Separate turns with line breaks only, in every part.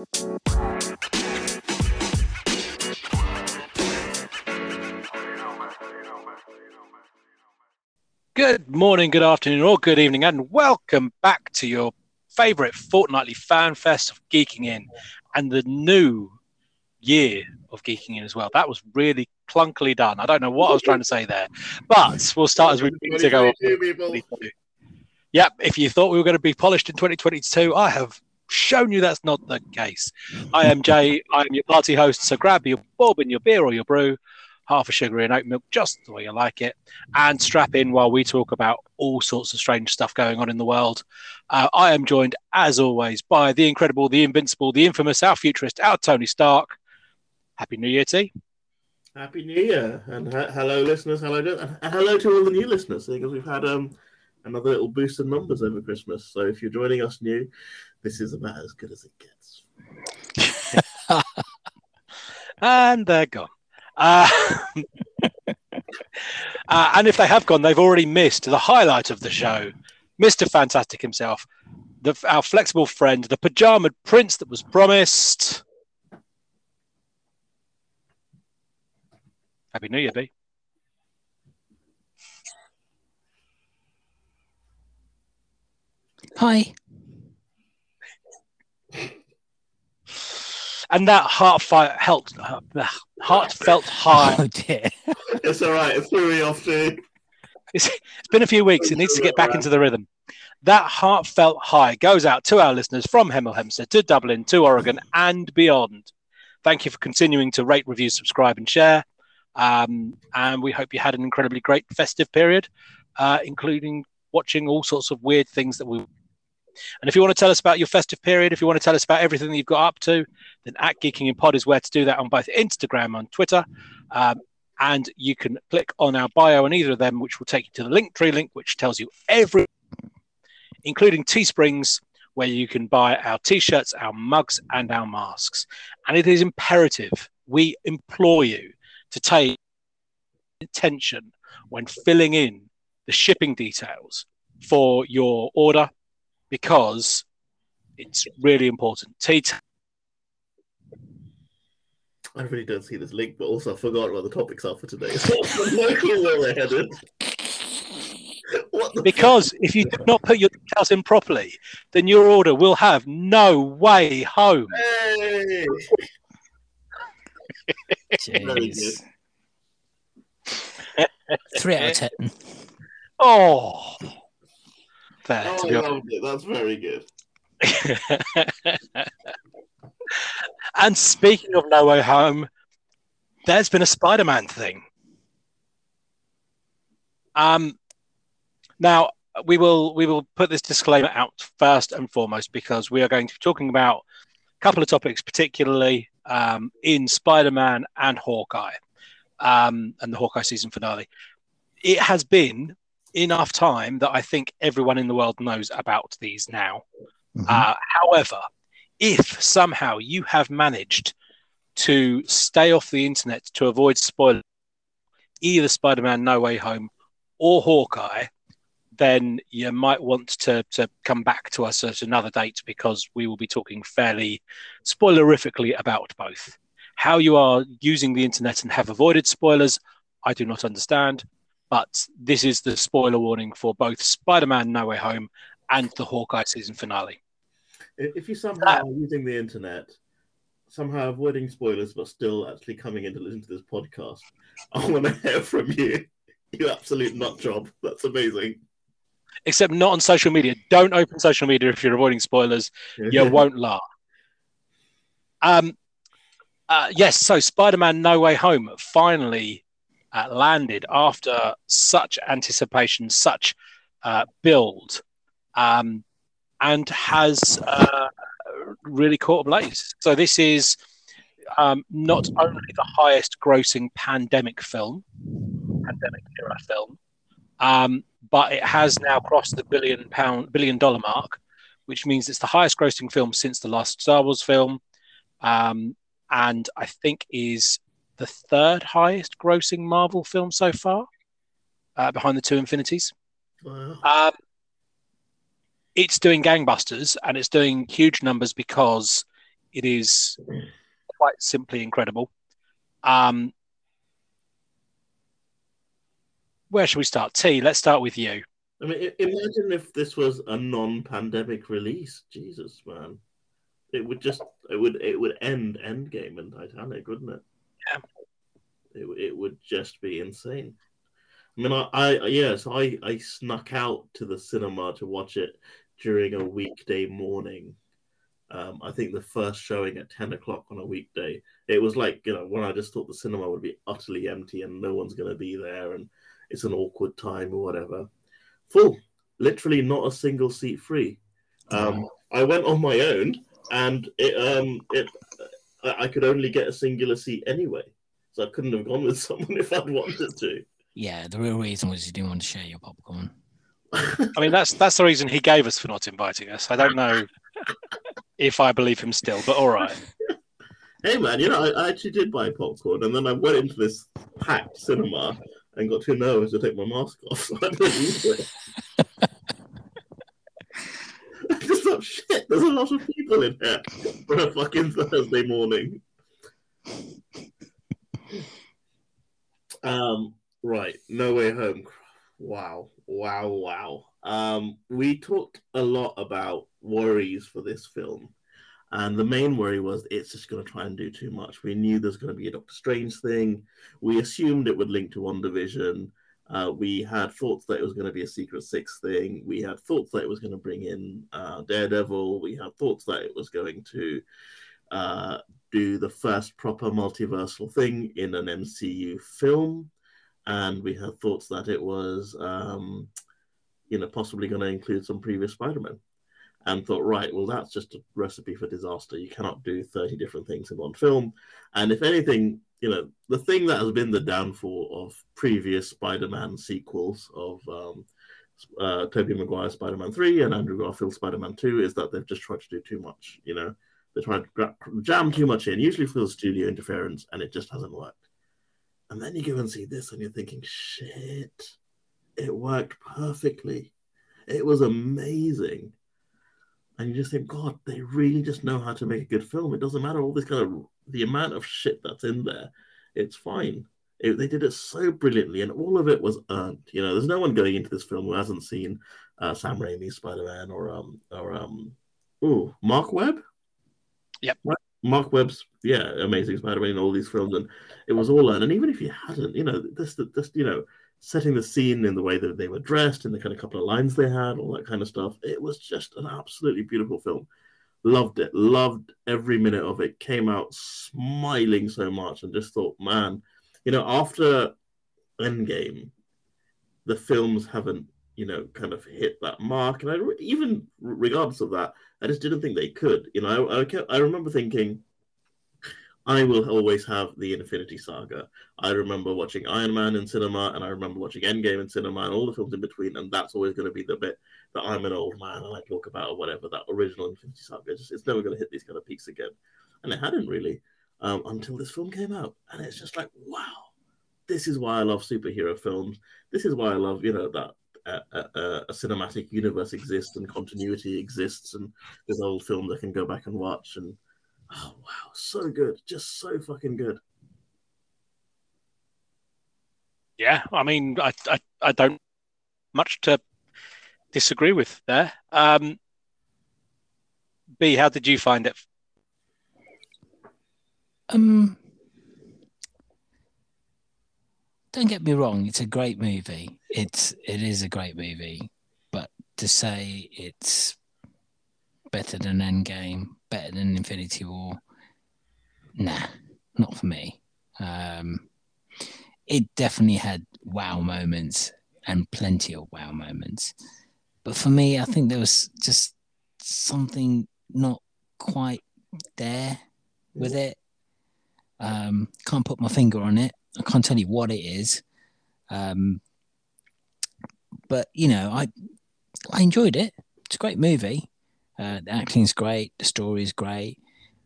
Good morning, good afternoon, or good evening, and welcome back to your favorite fortnightly fan fest of Geeking In and the new year of Geeking In as well. That was really clunkily done. I don't know what I was trying to say there, but we'll start as we need to go. Yep, if you thought we were going to be polished in 2022, I have shown you that's not the case. I am Jay, I am your party host, so grab your bob and your beer or your brew half a sugar and oat milk, just the way you like it, and strap in while we talk about all sorts of strange stuff going on in the world. Uh, I am joined, as always, by the incredible, the invincible, the infamous, our futurist, our Tony Stark. Happy New Year, T.
Happy New Year, and ha- hello, listeners. Hello, and hello to all the new listeners, because we've had um, another little boost in numbers over Christmas. So if you're joining us new, this is about as good as it gets.
and they're gone. Uh, uh, and if they have gone, they've already missed the highlight of the show, Mr. Fantastic himself, the, our flexible friend, the pajama prince that was promised. Happy New Year, B.
Hi.
And that heartfelt helped uh, heartfelt high.
Oh dear.
it's all right. It threw me off too.
It's, it's been a few weeks. It needs to get back into the rhythm. That heartfelt high goes out to our listeners from Hemel Hempstead to Dublin to Oregon and beyond. Thank you for continuing to rate, review, subscribe, and share. Um, and we hope you had an incredibly great festive period, uh, including watching all sorts of weird things that we and if you want to tell us about your festive period, if you want to tell us about everything that you've got up to, then at Geeking in Pod is where to do that on both Instagram and Twitter. Um, and you can click on our bio on either of them, which will take you to the Linktree link, which tells you every, including Teesprings, where you can buy our t-shirts, our mugs, and our masks. And it is imperative we implore you to take attention when filling in the shipping details for your order because it's really important. Tate.
I really don't see this link, but also I forgot what the topics are for today. So no clue where we're headed.
because if you do not put your details in properly, then your order will have no way home.
Hey!
Jeez. Three out of ten.
Oh,
there. Oh, I loved it. That's very good.
and speaking of No Way Home, there's been a Spider-Man thing. Um, now we will we will put this disclaimer out first and foremost because we are going to be talking about a couple of topics, particularly um, in Spider-Man and Hawkeye, um, and the Hawkeye season finale. It has been enough time that I think everyone in the world knows about these now. Mm-hmm. Uh, however, if somehow you have managed to stay off the internet to avoid spoilers, either Spider Man No Way Home or Hawkeye, then you might want to, to come back to us at another date because we will be talking fairly spoilerifically about both. How you are using the internet and have avoided spoilers, I do not understand. But this is the spoiler warning for both Spider Man No Way Home and the Hawkeye season finale.
If you somehow are using the internet, somehow avoiding spoilers, but still actually coming in to listen to this podcast, I want to hear from you. You absolute nut job. That's amazing.
Except not on social media. Don't open social media if you're avoiding spoilers. you won't laugh. Um, uh, yes, so Spider Man No Way Home finally uh, landed after such anticipation, such uh, build, um, and has uh, really caught ablaze. So this is um, not only the highest grossing pandemic film, pandemic era film, um, but it has now crossed the billion pound billion dollar mark, which means it's the highest grossing film since the last Star Wars film, um, and I think is the third highest grossing Marvel film so far, uh, behind the two Infinities. Wow. Um, it's doing gangbusters and it's doing huge numbers because It is quite simply incredible. Um, where should we start? T, let's start with you.
I mean, imagine if this was a non-pandemic release. Jesus, man, it would just it would it would end Endgame and Titanic, wouldn't it? It it would just be insane. I mean, I, I yes, I I snuck out to the cinema to watch it during a weekday morning. Um, I think the first showing at ten o'clock on a weekday. It was like you know when I just thought the cinema would be utterly empty and no one's going to be there and it's an awkward time or whatever. Full, literally not a single seat free. Um, I went on my own, and it um it I I could only get a singular seat anyway, so I couldn't have gone with someone if I'd wanted to.
Yeah, the real reason was you didn't want to share your popcorn.
I mean, that's that's the reason he gave us for not inviting us. I don't know if I believe him still, but all right.
Hey man, you know I, I actually did buy popcorn, and then I went into this packed cinema and got too nervous to take my mask off, so I didn't use it. Thought, shit, there's a lot of people in here for a fucking Thursday morning. Um, right, No Way Home. Wow, wow, wow. Um, we talked a lot about worries for this film, and the main worry was it's just going to try and do too much. We knew there's going to be a Doctor Strange thing. We assumed it would link to WandaVision. Uh, we had thoughts that it was going to be a Secret Six thing. We had thoughts that it was going to bring in uh, Daredevil. We had thoughts that it was going to uh, do the first proper multiversal thing in an MCU film. And we had thoughts that it was, um, you know, possibly going to include some previous Spider-Man. And thought, right, well, that's just a recipe for disaster. You cannot do 30 different things in one film. And if anything, you know, the thing that has been the downfall of previous Spider-Man sequels of um, uh, Tobey Maguire Spider-Man 3 and Andrew Garfield Spider-Man 2 is that they've just tried to do too much, you know. They're trying to jam too much in, usually the studio interference, and it just hasn't worked. And then you go and see this and you're thinking, shit, it worked perfectly. It was amazing. And you just think, God, they really just know how to make a good film. It doesn't matter all this kind of the amount of shit that's in there. It's fine. It, they did it so brilliantly, and all of it was earned. You know, there's no one going into this film who hasn't seen uh, Sam Raimi's Spider-Man or um or um, ooh, Mark Webb.
Yep.
Right? Mark Webb's yeah, Amazing Spider-Man in all these films, and it was all earned. And even if you hadn't, you know, this this you know setting the scene in the way that they were dressed and the kind of couple of lines they had, all that kind of stuff. It was just an absolutely beautiful film. Loved it, loved every minute of it. Came out smiling so much and just thought, man, you know, after Endgame, the films haven't, you know, kind of hit that mark. And I even regardless of that, I just didn't think they could. You know, I, I, kept, I remember thinking, I will always have the Infinity Saga. I remember watching Iron Man in cinema, and I remember watching Endgame in cinema, and all the films in between. And that's always going to be the bit that I'm an old man and I talk about, or whatever. That original Infinity Saga, just, it's never going to hit these kind of peaks again. And it hadn't really um, until this film came out, and it's just like, wow, this is why I love superhero films. This is why I love, you know, that a, a, a, cinematic universe exists and continuity exists, and there's old films I can go back and watch. And oh wow, so good, just so fucking good.
Yeah, I mean, I I, I don't much to disagree with there. Um, B, how did you find it?
Um, don't get me wrong, it's a great movie. It's it is a great movie, but to say it's better than Endgame, better than Infinity War, nah, not for me. Um, it definitely had wow moments and plenty of wow moments, but for me, I think there was just something not quite there with it. Um, can't put my finger on it. I can't tell you what it is. Um, but you know, I I enjoyed it. It's a great movie. Uh, the acting's great. The story's great.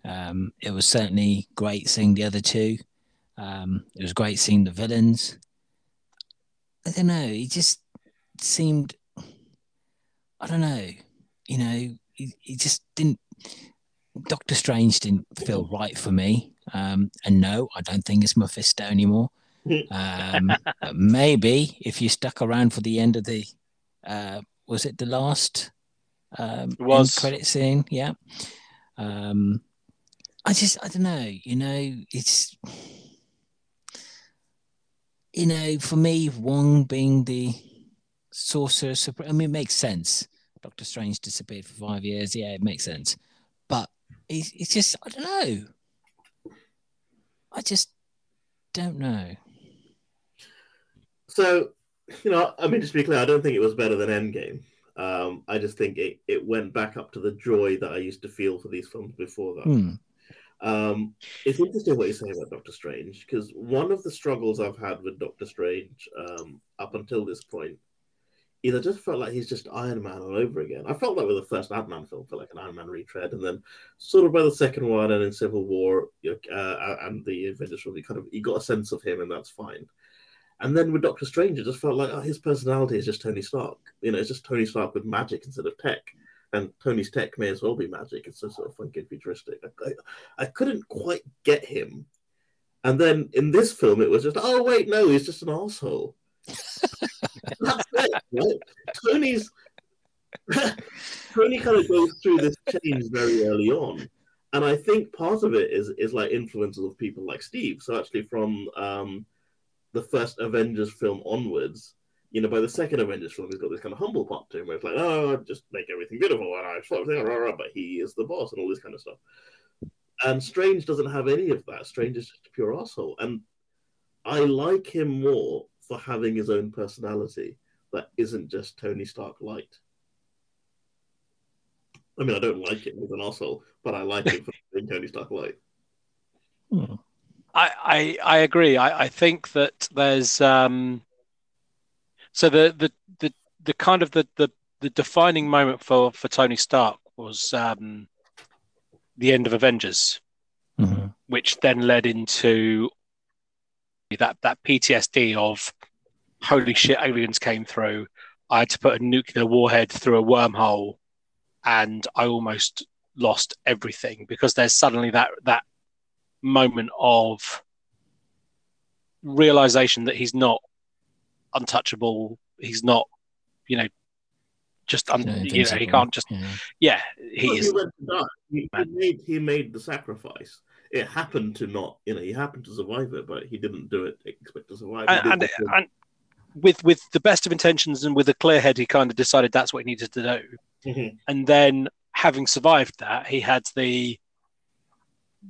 Um, it was certainly great seeing the other two. Um, it was great seeing the villains. I don't know. It just seemed. I don't know. You know, it, it just didn't. Doctor Strange didn't feel right for me. Um, and no, I don't think it's Mephisto anymore. Um, maybe if you stuck around for the end of the, uh, was it the last um,
It was.
credit scene? Yeah. Um, I just, I don't know. You know, it's, you know, for me, Wong being the sorcerer supreme, I mean, it makes sense. Doctor Strange disappeared for five years. Yeah, it makes sense. But it's, it's just, I don't know. I just don't know.
So, you know, I mean, just to be clear, I don't think it was better than Endgame. Um, I just think it, it went back up to the joy that I used to feel for these films before that.
Hmm.
Um, it's interesting what you say about Doctor Strange because one of the struggles I've had with Doctor Strange um, up until this point is I just felt like he's just Iron Man all over again. I felt that with the first Ant Man film, felt like an Iron Man retread, and then sort of by the second one and in Civil War uh, and the Avengers film, you kind of you got a sense of him, and that's fine. And then with Doctor Strange, it just felt like oh, his personality is just Tony Stark. You know, it's just Tony Stark with magic instead of tech. And Tony's tech may as well be magic. It's so sort of funky and futuristic. I, I, I couldn't quite get him. And then in this film, it was just, oh, wait, no, he's just an asshole. That's it, right? Tony's. Tony kind of goes through this change very early on. And I think part of it is, is like influences of people like Steve. So actually, from um, the first Avengers film onwards, you know, by the second Avengers film, he's got this kind of humble part to him where it's like, oh, just make everything beautiful, and I sort of rah, but he is the boss and all this kind of stuff. And Strange doesn't have any of that. Strange is just a pure asshole, and I like him more for having his own personality that isn't just Tony Stark light. I mean, I don't like him as an asshole, but I like him for being Tony Stark light.
Hmm.
I, I, I agree. I, I think that there's um, so the, the the the kind of the, the, the defining moment for, for Tony Stark was um, the end of Avengers,
Mhm.
which then led into that that PTSD of holy shit, aliens came through. I had to put a nuclear warhead through a wormhole, and I almost lost everything because there's suddenly that that moment of realization that he's not untouchable. He's not, you know, just un-
No,
you know, he can't just
Yeah.
yeah. He
Well,
is
he went to die. He, he made, he made the sacrifice. It happened to not, you know, he happened to survive it, but he didn't do it to expect to survive.
And, and, and with with the best of intentions and with a clear head, he kind of decided that's what he needed to do.
Mhm.
And then, having survived that, he had the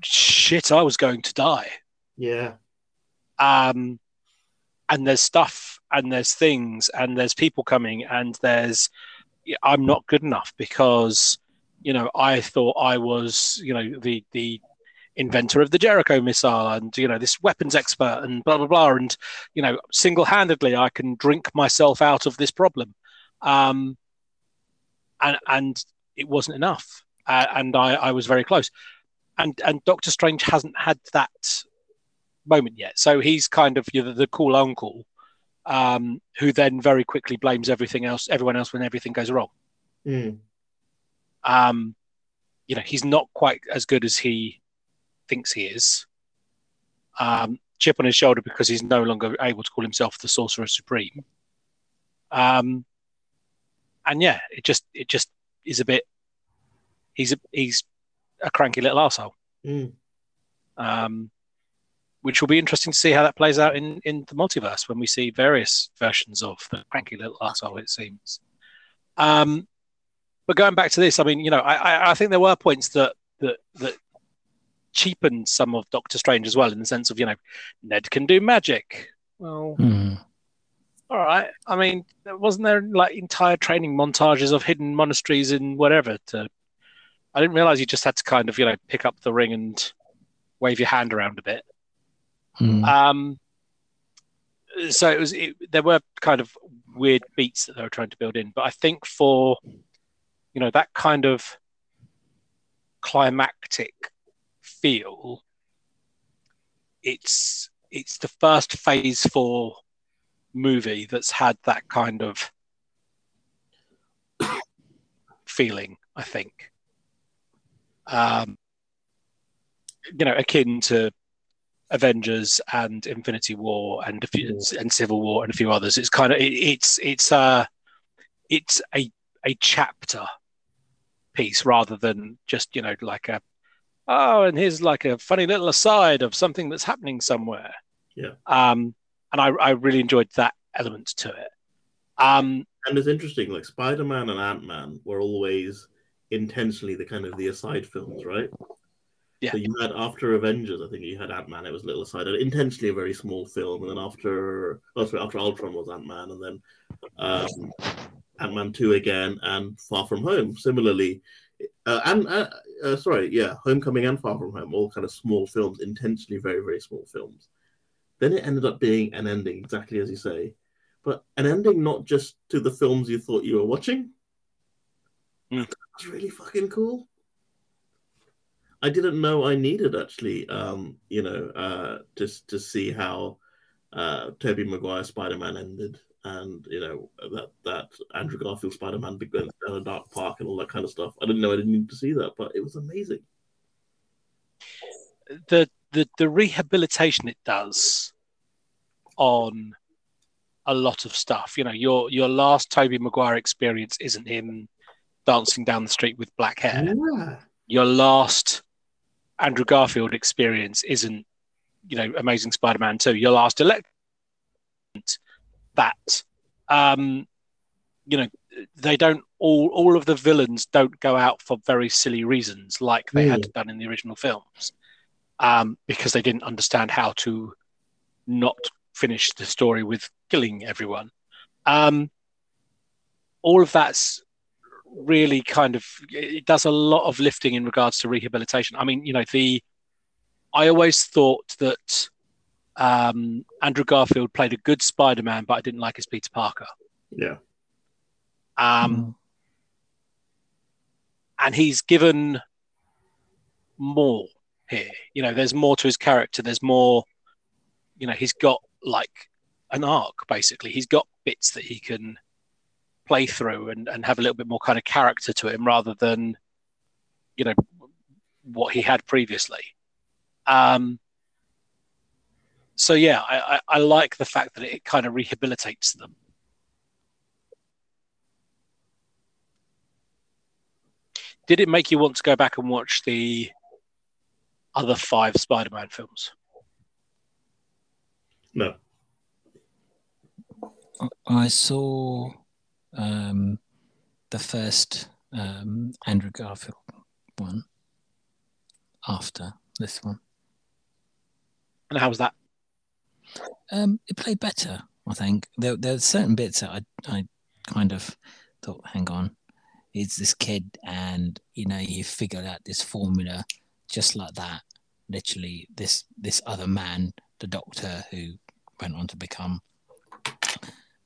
shit. I was going to die.
Yeah.
Um, and there's stuff, and there's things, and there's people coming, and there's I'm not good enough because you know I thought I was you know the the inventor of the Jericho missile and you know this weapons expert and blah blah blah and you know single-handedly I can drink myself out of this problem um and and it wasn't enough uh, and I I was very close and and Doctor Strange hasn't had that moment yet so he's kind of you know, the cool uncle um who then very quickly blames everything else everyone else when everything goes wrong
Mm.
um, you know, he's not quite as good as he thinks he is. Um, chip on his shoulder because he's no longer able to call himself the Sorcerer Supreme. Um, and yeah, it just it just is a bit. He's a he's a cranky little arsehole.
Mm.
Um, which will be interesting to see how that plays out in, in the multiverse when we see various versions of the cranky little asshole. It seems. Um, but going back to this, I mean, you know, I, I, I think there were points that that that cheapened some of Doctor Strange as well, in the sense of you know, Ned can do magic. Well,
Hmm.
all right. I mean, wasn't there like entire training montages of hidden monasteries and whatever? To I didn't realize you just had to kind of you know pick up the ring and wave your hand around a bit.
Hmm.
Um, so it was. It, there were kind of weird beats that they were trying to build in, but I think for you know that kind of climactic feel, it's it's the first Phase Four movie that's had that kind of feeling. I think. Um, you know, akin to Avengers and Infinity War and a few, and Civil War and a few others. It's kind of it, it's it's a it's a a chapter piece rather than just you know like a oh and here's like a funny little aside of something that's happening somewhere.
Yeah.
Um, and I I really enjoyed that element to it. Um,
and it's interesting, like Spider Man and Ant Man were always intentionally the kind of the aside films, right?
Yeah.
So you had after Avengers, I think you had Ant Man. It was a little aside, intentionally a very small film, and then after oh sorry, after Ultron was Ant Man, and then um, Ant Man two again, and Far From Home. Similarly, uh, and uh, uh, sorry, yeah, Homecoming and Far From Home, all kind of small films, intentionally very very small films. Then it ended up being an ending, exactly as you say, but an ending not just to the films you thought you were watching.
Mm.
That's really fucking cool. I didn't know I needed actually, um, you know, uh, just to see how uh, Tobey Maguire Spider Man ended, and you know that that Andrew Garfield Spider Man went down a dark park and all that kind of stuff. I didn't know I didn't need to see that, but it was amazing.
The the the rehabilitation it does on a lot of stuff. You know, your your last Tobey Maguire experience isn't him dancing down the street with black hair.
Yeah.
Your last Andrew Garfield experience isn't, you know, Amazing Spider-Man 2. Your last elect that um you know they don't all all of the villains don't go out for very silly reasons like they had done in the original films um because they didn't understand how to not finish the story with killing everyone um all of that's really kind of it does a lot of lifting in regards to rehabilitation. I mean, you know, the I always thought that um, Andrew Garfield played a good Spider-Man, but I didn't like his Peter Parker.
Yeah.
Um,
Mm.
and he's given more here. You know, there's more to his character. There's more. You know, he's got like an arc. Basically, he's got bits that he can play through and, and have a little bit more kind of character to him rather than, you know, what he had previously. Um, so yeah, I, I, I like the fact that it kind of rehabilitates them. Did it make you want to go back and watch the other five Spider-Man films?
No.
I saw um, the first um, Andrew Garfield one after this one.
And how was that?
Um, it played better, I think. There, there are certain bits that I, I kind of thought, hang on, it's this kid, and you know, you figured out this formula just like that. Literally, this this other man, the doctor who went on to become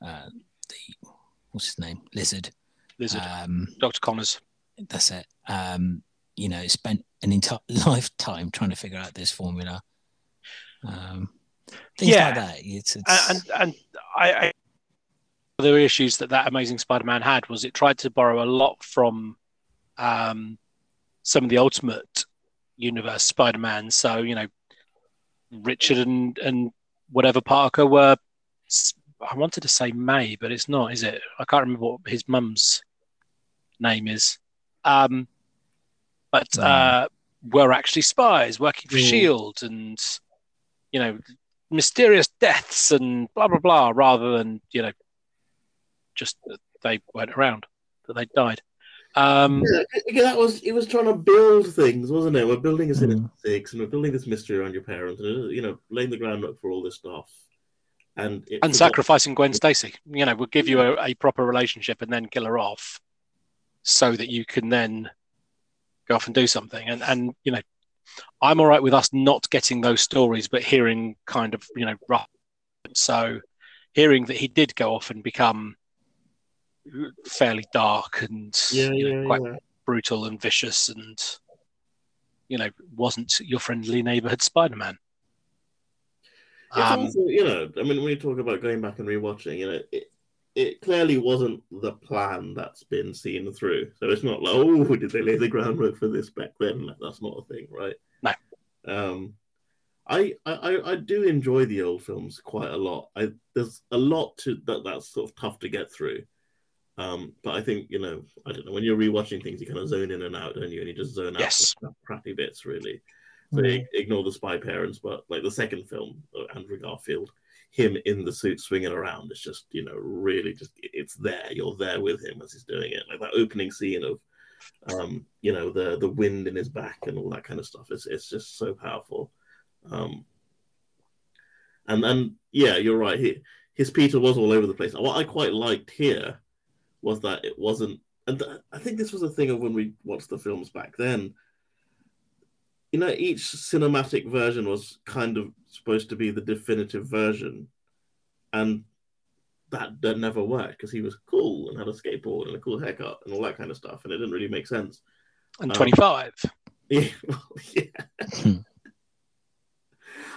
uh, the what's his name, Lizard.
Lizard,
Um,
Dr. Connors.
that's it. Um, you know, spent an entire lifetime trying to figure out this formula. Um, things
Yeah.
like that. It's, it's
and and I, I the issues that that Amazing Spider-Man had was it tried to borrow a lot from um, some of the Ultimate Universe Spider-Man. So you know, Richard and and whatever Parker were. S- I wanted to say May, but it's not, is it? I can't remember what his mum's name is. Um, but
Hmm.
uh, were actually spies working for
Mm.
Shield, and you know, mysterious deaths and blah blah blah, rather than you know, just that they weren't around, that they died. Um,
Yeah, that was it was trying to build things, wasn't it? We're building a. Sinister Six, and we're building this mystery around your parents, and you know, laying the groundwork for all this stuff. And it
and
forgot-
sacrificing Gwen Stacy, you know, will give you a, a proper relationship and then kill her off, so that you can then go off and do something. And and you know, I'm all right with us not getting those stories, but hearing kind of you know rough. So, hearing that he did go off and become fairly dark and
Yeah,
you know,
yeah,
quite
yeah.
brutal and vicious and you know wasn't your friendly neighborhood spider-man
It's
um,
also, you know, I mean, when you talk about going back and rewatching, you know, it, it clearly wasn't the plan that's been seen through. So it's not like, oh, did they lay the groundwork for this back then? That's not a thing, right?
No.
Um, I, I I do enjoy the old films quite a lot. I there's a lot to that that's sort of tough to get through. Um, but I think you know, I don't know. When you're rewatching things, you kind of zone in and out, don't you? And you just zone out
Yes.
crappy bits, really. So
Mm.
ignore the spy parents, but like the second film, uh, Andrew Garfield, him in the suit swinging around, it's just you know really just it's there. You're there with him as he's doing it. Like that opening scene of, um, you know, the the wind in his back and all that kind of stuff. It's it's just so powerful. Um, and and yeah, you're right. He, his Peter was all over the place. What I quite liked here was that it wasn't, and th- I think this was a thing of when we watched the films back then. You know, each cinematic version was kind of supposed to be the definitive version, and that that never worked because he was cool and had a skateboard and a cool haircut and all that kind of stuff, and it didn't really make sense.
And
Um,
25.
Yeah, well, yeah.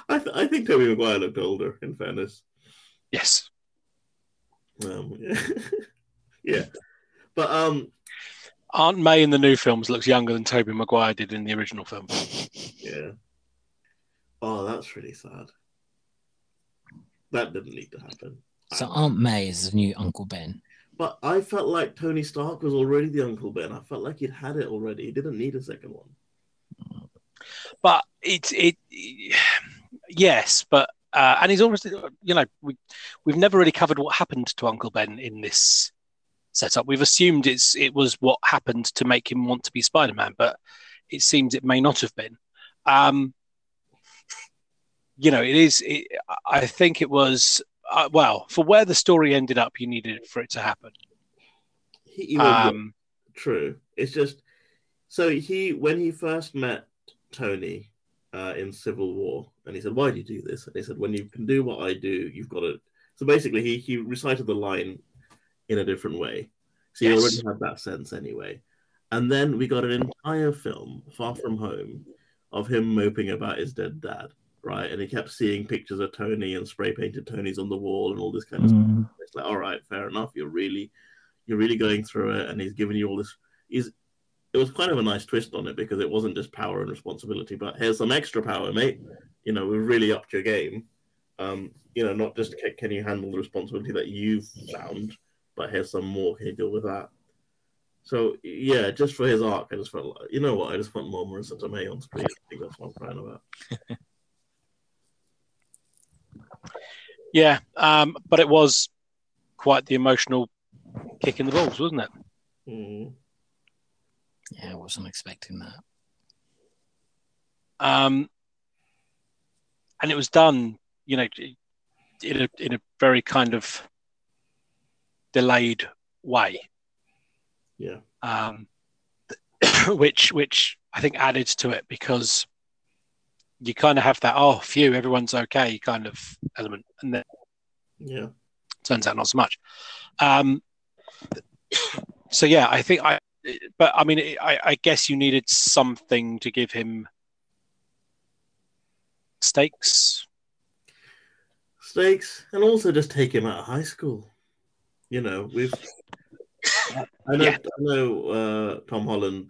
I, th- I think Tobey Maguire looked older. In fairness,
Yes.
um, yeah. yeah, but um,
Aunt May in the new films looks younger than Tobey Maguire did in the original film.
Yeah. Oh, that's really sad. That didn't need to happen.
So Aunt May is the new Uncle Ben.
But I felt like Tony Stark was already the Uncle Ben. I felt like he'd had it already. He didn't need a second one.
But it's it, yes, but uh, and he's almost you know we we've never really covered what happened to Uncle Ben in this setup. We've assumed it's it was what happened to make him want to be Spider Man, but it seems it may not have been. Um, you know, it is. It, I think it was. Uh, well, for where the story ended up, you needed for it to happen.
He,
Um,
True. It's just so he when he first met Tony uh, in Civil War, and he said, "Why do you do this?" And he said, "When you can do what I do, you've got to." So basically, he he recited the line in a different way. So he
Yes.
already had that sense anyway. And then we got an entire film, Far From Home, of him moping about his dead dad, right? And he kept seeing pictures of Tony and spray painted Tonys on the wall and all this kind of stuff.
Mm.
It's like, all right, fair enough. You're really, you're really going through it, and he's giving you all this. He's, it was kind of a nice twist on it because it wasn't just power and responsibility, but here's some extra power, mate. You know, we've really upped your game. Um, you know, not just can, can you handle the responsibility that you've found, but here's some more. Can you deal with that? So yeah, just for his arc, I just felt like, you know what? I just want more Marisa Tomei on screen. I think that's what I'm crying about.
yeah, um, but it was quite the emotional kick in the balls, wasn't it?
Mm.
Yeah, I wasn't expecting that.
um, and it was done, you know, in a in a very kind of delayed way,
Yeah,
um, which which I think added to it because you kind of have that oh, phew, everyone's okay kind of element, and then
yeah,
turns out not so much. Um, so yeah, I think I, but I mean, I, I guess you needed something to give him stakes.
stakes, and also just take him out of high school. You know, we've. I know,
Yeah.
I know uh, Tom Holland's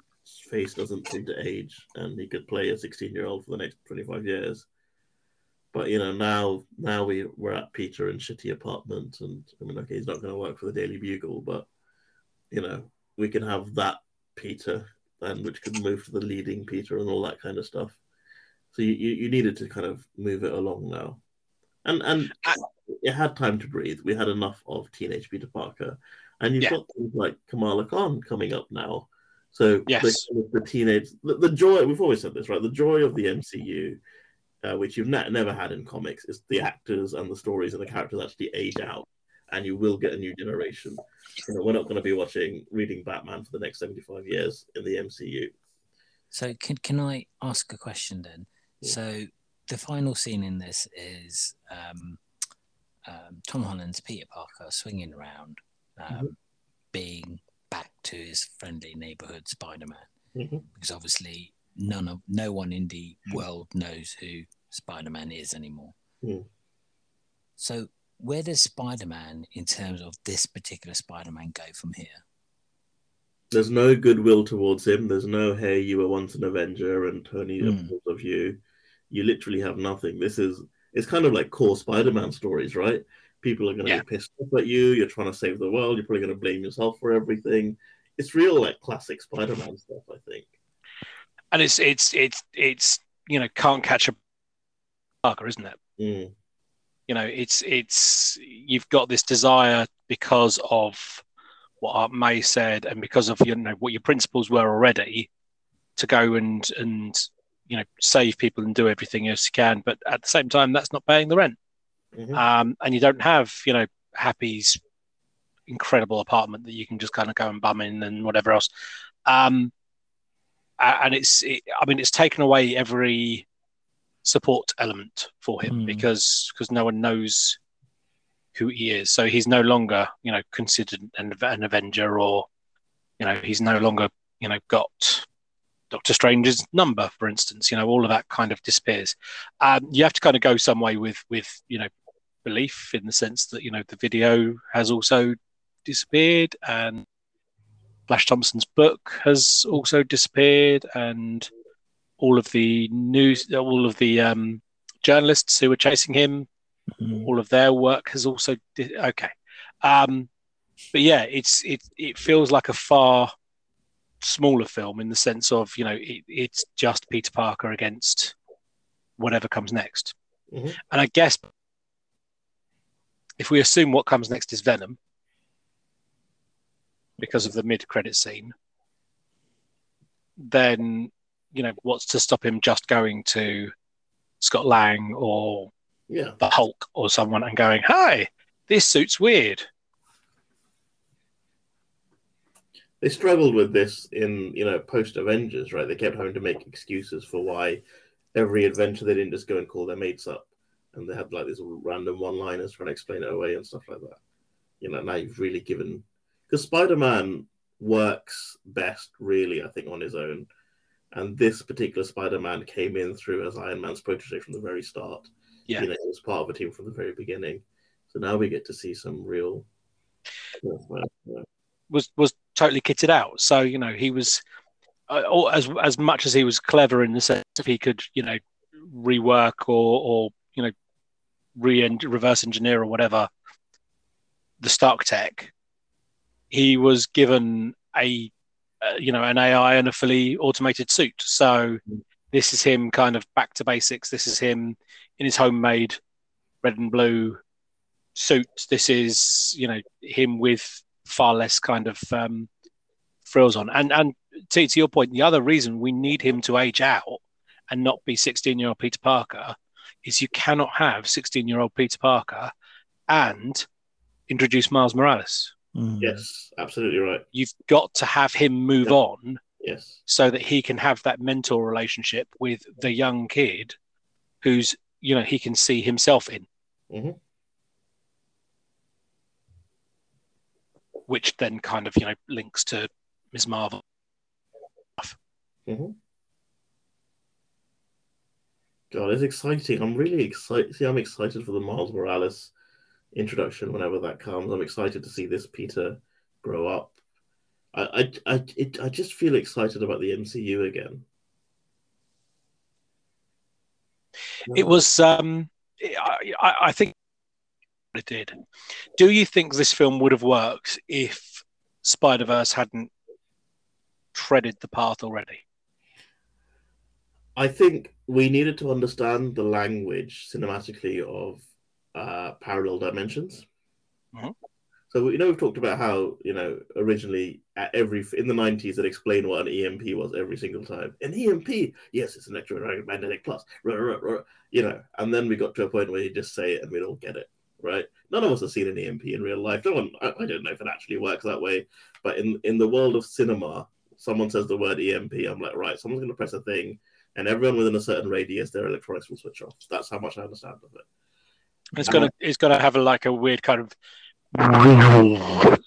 face doesn't seem to age, and he could play a 16 year old for the next 25 years. But you know, now now we we're at Peter and shitty apartment, and I mean, okay, he's not going to work for the Daily Bugle, but you know, we can have that Peter, and which could move to the leading Peter and all that kind of stuff. So you, you, you needed to kind of move it along now, and and
Uh,
it had time to breathe. We had enough of teenage Peter Parker, and you've
Yeah.
got things like Kamala Khan coming up now. So
Yes.
the, the teenage, the, the joy. We've always said this, right? The joy of the MCU, uh, which you've ne- never had in comics, is the actors and the stories and the characters actually age out, and you will get a new generation. You know, we're not going to be watching reading Batman for the next seventy-five years in the MCU.
So can can I ask a question then?
Yeah.
So the final scene in this is um, um, Tom Holland's Peter Parker swinging around, um,
Mhm.
being back to his friendly neighborhood Spider-Man,
Mhm.
because obviously none of no one in the world knows who Spider-Man is anymore.
Hmm.
So where does Spider-Man, in terms of this particular Spider-Man, go from here?
There's no goodwill towards him. There's no hey, you were once an Avenger and Tony
Mm.
approves of you. You literally have nothing. This is it's kind of like core Spider-Man stories, right? People are going to
Yeah.
be pissed off at you. You're trying to save the world. You're probably going to blame yourself for everything. It's real like classic Spider-Man stuff, I think.
and it's it's it's it's you know can't catch a Parker, isn't it?
Mm.
You know, it's it's you've got this desire because of what Aunt May said, and because of you know what your principles were already, to go and and you know save people and do everything else you can. But at the same time, that's not paying the rent,
Mhm.
um, and you don't have you know Happy's incredible apartment that you can just kind of go and bum in and whatever else. Um, and it's it, I mean it's taken away every support element for him
Mm.
because because no one knows who he is. So he's no longer you know considered an, an Avenger or you know he's no longer you know got Doctor Strange's number, for instance. You know all of that kind of disappears. Um, you have to kind of go some way with with you know belief in the sense that you know the video has also disappeared and Flash Thompson's book has also disappeared, and all of the news, all of the um, journalists who were chasing him,
Mhm.
all of their work has also di- okay. Um, but yeah, it's it it feels like a far smaller film in the sense of you know it, it's just Peter Parker against whatever comes next,
Mhm.
and I guess if we assume what comes next is Venom because of the mid-credit scene, then you know what's to stop him just going to Scott Lang or
Yeah.
the Hulk or someone and going, "Hi, this suit's weird."
They struggled with this in, you know, post Avengers, right? They kept having to make excuses for why every adventure they didn't just go and call their mates up. And they had like these random one liners trying to explain it away and stuff like that. You know, now you've really given because Spider Man works best, really, I think, on his own. And this particular Spider Man came in through as Iron Man's protege from the very start.
Yeah.
You know, he was part of a team from the very beginning. So now we get to see some real.
was was totally kitted out. So you know he was uh, as as much as he was clever in the sense if he could you know rework or or you know re reverse engineer or whatever the Stark tech. He was given a uh, you know an AI and a fully automated suit. So this is him kind of back to basics. This is him in his homemade red and blue suit. This is you know him with far less kind of um, frills on. And and to, to your point, the other reason we need him to age out and not be 16 year old Peter Parker is you cannot have 16 year old Peter Parker and introduce Miles Morales.
Mm.
Yes, absolutely right.
You've got to have him move
Yeah.
on
Yes.
so that he can have that mentor relationship with the young kid who's you know he can see himself in
Mhm.
which then kind of you know links to ms marvel
God, it's exciting. I'm really excited. See, I'm excited for the Miles Morales introduction whenever that comes. I'm excited to see this Peter grow up. I, I, I, it, I just feel excited about the MCU again.
it was um I, I I think it did do you think this film would have worked if spider-verse hadn't treaded the path already
I think we needed to understand the language cinematically of uh, parallel dimensions.
Mhm.
So you know we've talked about how you know originally at every in the nineties it explained what an EMP was every single time. An EMP, yes, it's an electromagnetic plus, rah, rah, rah, rah, you know. And then we got to a point where you just say it and we'd all get it, right? None of us have seen an EMP in real life. No one, I, I don't know if it actually works that way, but in in the world of cinema, someone says the word EMP, I'm like, right, someone's going to press a thing, and everyone within a certain radius, their electronics will switch off. That's how much I understand of it.
It's gonna it's gonna have a, like a weird kind of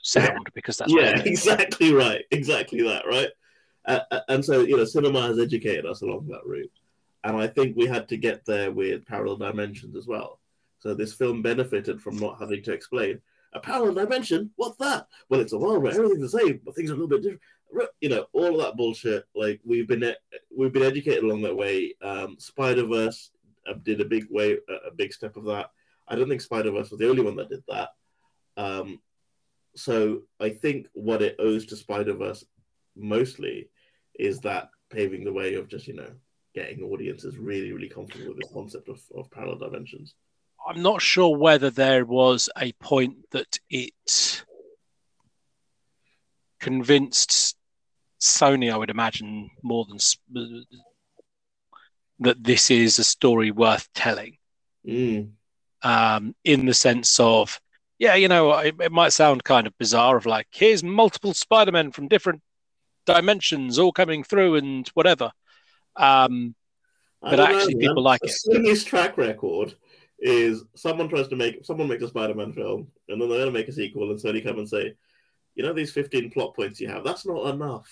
sound because that's
yeah,
what it is.
exactly right. Exactly that, right? Uh, and so, you know, cinema has educated us along that route. And I think we had to get there with parallel dimensions as well. So this film benefited from not having to explain a parallel dimension. What's that? Well, it's a world where everything's the same, but things are a little bit different. You know, all of that bullshit. Like we've been we've been educated along that way. Um, Spider Verse uh, did a big way, a big step of that. I don't think Spider Verse was the only one that did that. Um, so I think what it owes to Spider Verse mostly is that paving the way of just you know getting audiences really really comfortable with this concept of, of parallel dimensions.
I'm not sure whether there was a point that it convinced Sony, I would imagine, more than that this is a story worth telling.
Mm.
Um, in the sense of, yeah, you know, it, it might sound kind of bizarre of like, here's multiple Spider-Men from different dimensions all coming through and whatever. Um, but actually, know, people like it.
Sony's track record is someone tries to make someone makes a Spider-Man film, and then they're going to make a sequel, and Sony come and say, you know, these fifteen plot points you have, that's not enough.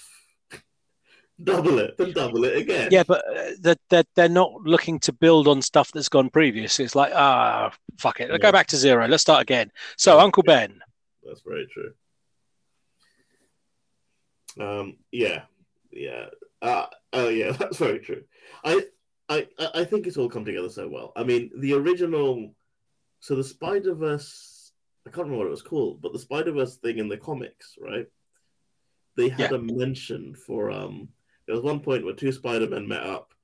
Double it, then double it again.
Yeah, but uh, they're, they're not looking to build on stuff that's gone previous. It's like, ah, fuck it, yeah. go back to zero. Let's start again. So, yeah. Uncle Ben.
That's very true. Um, yeah, yeah. Uh, oh, yeah, that's very true. I, I, I think it's all come together so well. I mean, the original, so the Spider Verse, I can't remember what it was called, but the Spider Verse thing in the comics, right? They had yeah. a mention for um. There was one point where two Spider Men met up,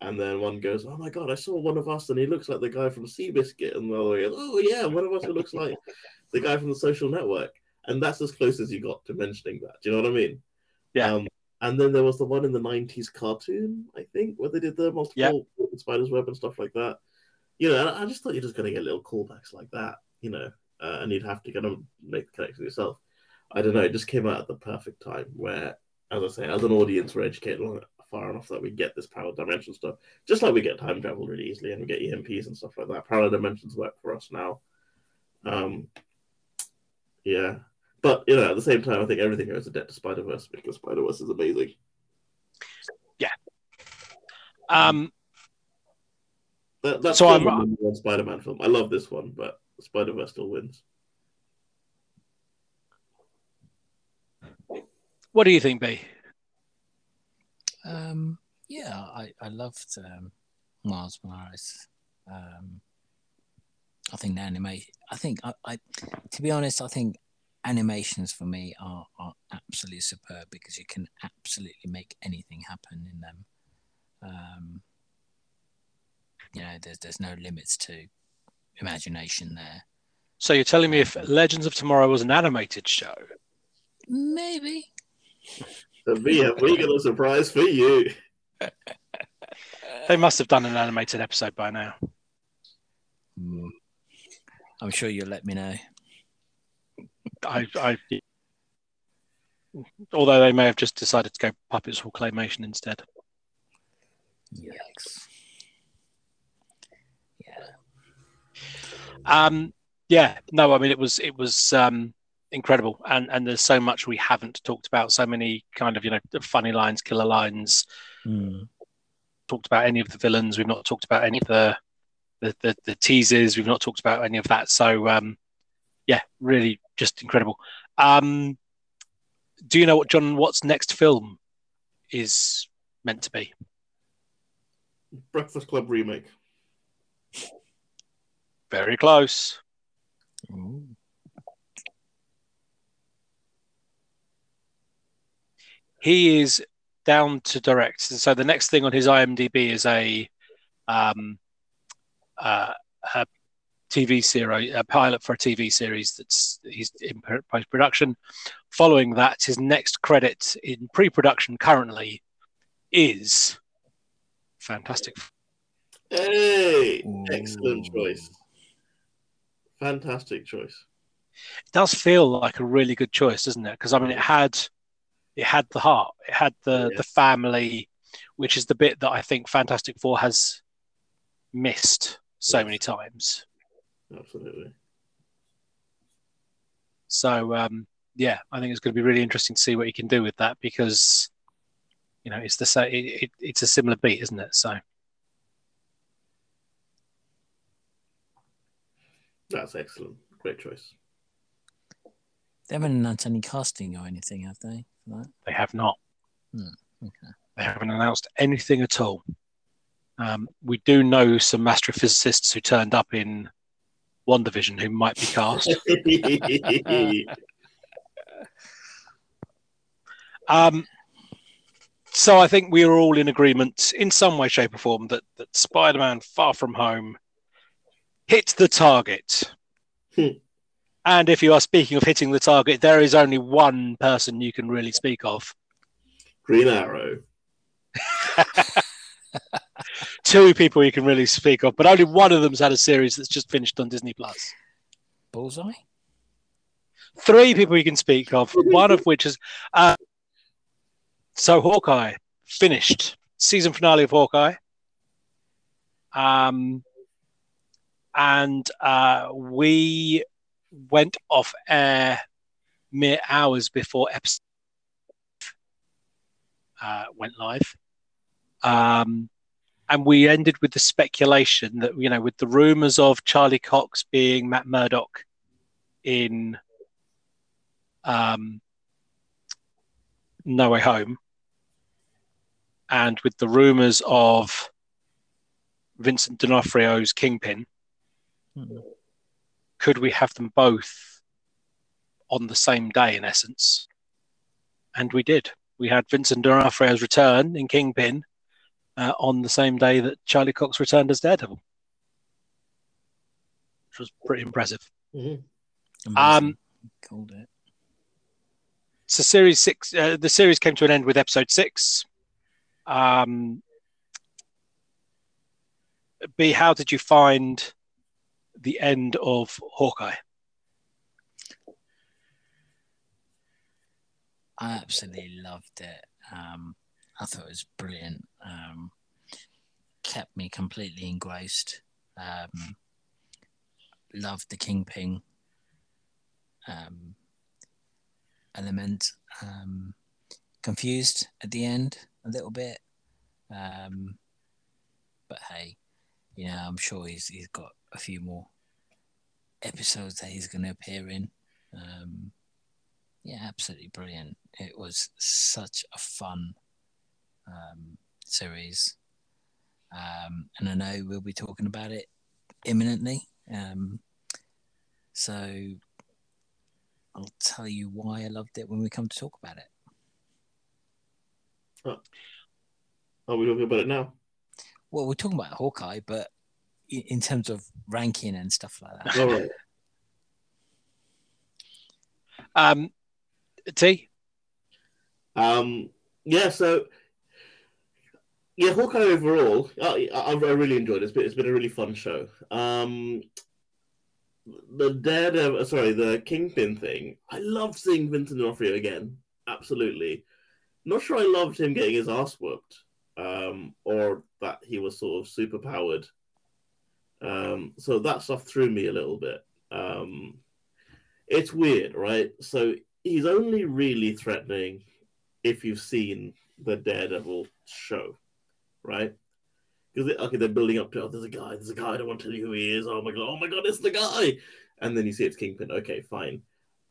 and then one goes, "Oh my god, I saw one of us, and he looks like the guy from Seabiscuit," and the other goes, "Oh yeah, one of us who looks like the guy from the Social Network." And that's as close as you got to mentioning that. Do you know what I mean?
Yeah. Um,
and then there was the one in the '90s cartoon, I think, where they did the multiple spiders web and stuff like that. You know, I just thought you're just going to get little callbacks like that, you know, uh, and you'd have to kind of make the connection yourself. I don't know. It just came out at the perfect time where, as I say, as an audience, we're educated long, far enough that we get this parallel dimension stuff, just like we get time travel really easily and we get EMPs and stuff like that. Parallel dimensions work for us now. Um, yeah, but you know, at the same time, I think everything goes a debt to Spider Verse because Spider Verse is amazing.
Yeah. Um.
That, that's so I'm Spider Man film. I love this one, but Spider Verse still wins.
What do you think, B?
Um, yeah, I, I loved um, Miles Morales. Um, I think the anime. I think I, I, to be honest, I think animations for me are, are absolutely superb because you can absolutely make anything happen in them. Um, you know, there's there's no limits to imagination there.
So you're telling me if um, Legends of Tomorrow was an animated show?
Maybe.
We have we got a surprise for you.
they must have done an animated episode by now.
Mm. I'm sure you'll let me know.
I, I, although they may have just decided to go puppets or claymation instead.
Yikes! Yeah.
Um. Yeah. No. I mean, it was it was um incredible, and and there's so much we haven't talked about. So many kind of you know funny lines, killer lines.
Mm.
Talked about any of the villains. We've not talked about any of the the, the, the teasers. We've not talked about any of that. So um, yeah, really just incredible. Um, do you know what Jon Watts' next film is meant to be?
Breakfast Club remake.
Very close.
Ooh.
He is down to direct. So the next thing on his IMDb is a um, uh, a TV series, a pilot for a TV series that's he's in post production. Following that, his next credit in pre production currently is fantastic.
Hey, excellent choice. Fantastic choice.
It does feel like a really good choice, doesn't it? Because I mean, it had it had the heart, it had the yeah. the family, which is the bit that I think Fantastic Four has missed so yes. many times.
Absolutely.
So um, yeah, I think it's going to be really interesting to see what he can do with that because you know it's the same. It, it, it's a similar beat, isn't it? So.
That's excellent. Great choice.
They haven't announced any casting or anything, have they? For that?
They have not.
Hmm, okay.
They haven't announced anything at all. Um, we do know some astrophysicists who turned up in WandaVision who might be cast. Um, so I think we are all in agreement in some way, shape, or form that, that Spider Man Far From Home hit the target.
Hmm.
And if you are speaking of hitting the target, there is only one person you can really speak of.
Green Arrow.
Two people you can really speak of, but only one of them's had a series that's just finished on Disney Plus.
Bullseye?
Three people you can speak of, one of which is uh, so Hawkeye finished season finale of Hawkeye. Um, and uh, we went off air mere hours before episode uh, went live. Um, and we ended with the speculation that, you know, with the rumors of Charlie Cox being Matt Murdock in um, No Way Home, and with the rumors of Vincent D'Onofrio's Kingpin,
Hmm.
Could we have them both on the same day, in essence? And we did. We had Vincent D'Onofrio's return in Kingpin uh, on the same day that Charlie Cox returned as Daredevil, which was pretty impressive.
Mhm.
Um,
Called it.
so series six uh, the series came to an end with episode six um b how did you find the end of hawkeye
I absolutely loved it. Um, I thought it was brilliant. Um, kept me completely engrossed. Um, loved the Kingpin um, element. Um, confused at the end a little bit. Um, but hey, you know, I'm sure he's he's got a few more episodes that he's going to appear in. Um, yeah, absolutely brilliant. It was such a fun um, series. Um, and I know we'll be talking about it imminently. Um, so I'll tell you why I loved it when we come to talk about it. Oh.
Are we talking about it now?
Well, we're talking about Hawkeye, but in, in terms of ranking and stuff like that.
All right.
um t
Um, yeah, so yeah, Hawkeye overall, I, I, I really enjoyed it. It's been, it's been a really fun show. Um, the Daredevil, uh, sorry, the Kingpin thing. I loved seeing Vincent D'Onofrio again. Absolutely. Not sure I loved him getting his ass whooped, um, or that he was sort of super powered. Um, so that stuff threw me a little bit. Um, it's weird, right? So he's only really threatening if you've seen the Daredevil show, right? Because okay, they're building up to oh, there's a guy, there's a guy. I don't want to tell you who he is. Oh my god, oh my god, it's the guy. And then you see it's Kingpin. Okay, fine.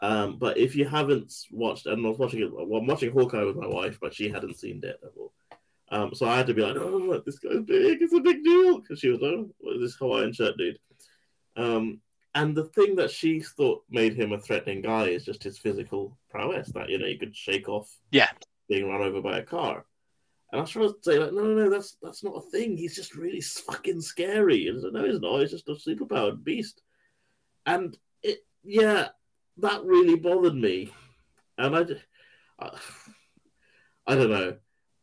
Um, but if you haven't watched, and I was watching it, well, I'm watching Hawkeye with my wife, but she hadn't seen Daredevil. Um, so I had to be like, oh, this guy's big. It's a big deal because she was oh, what is this Hawaiian shirt dude. Um, and the thing that she thought made him a threatening guy is just his physical prowess. That you know he could shake off
Yeah.
being run over by a car. And I was trying to say like, no, no, no, that's that's not a thing. He's just really fucking scary. And I said, no, he's not. He's just a superpowered beast. And it, yeah, that really bothered me. And I, I, I don't know.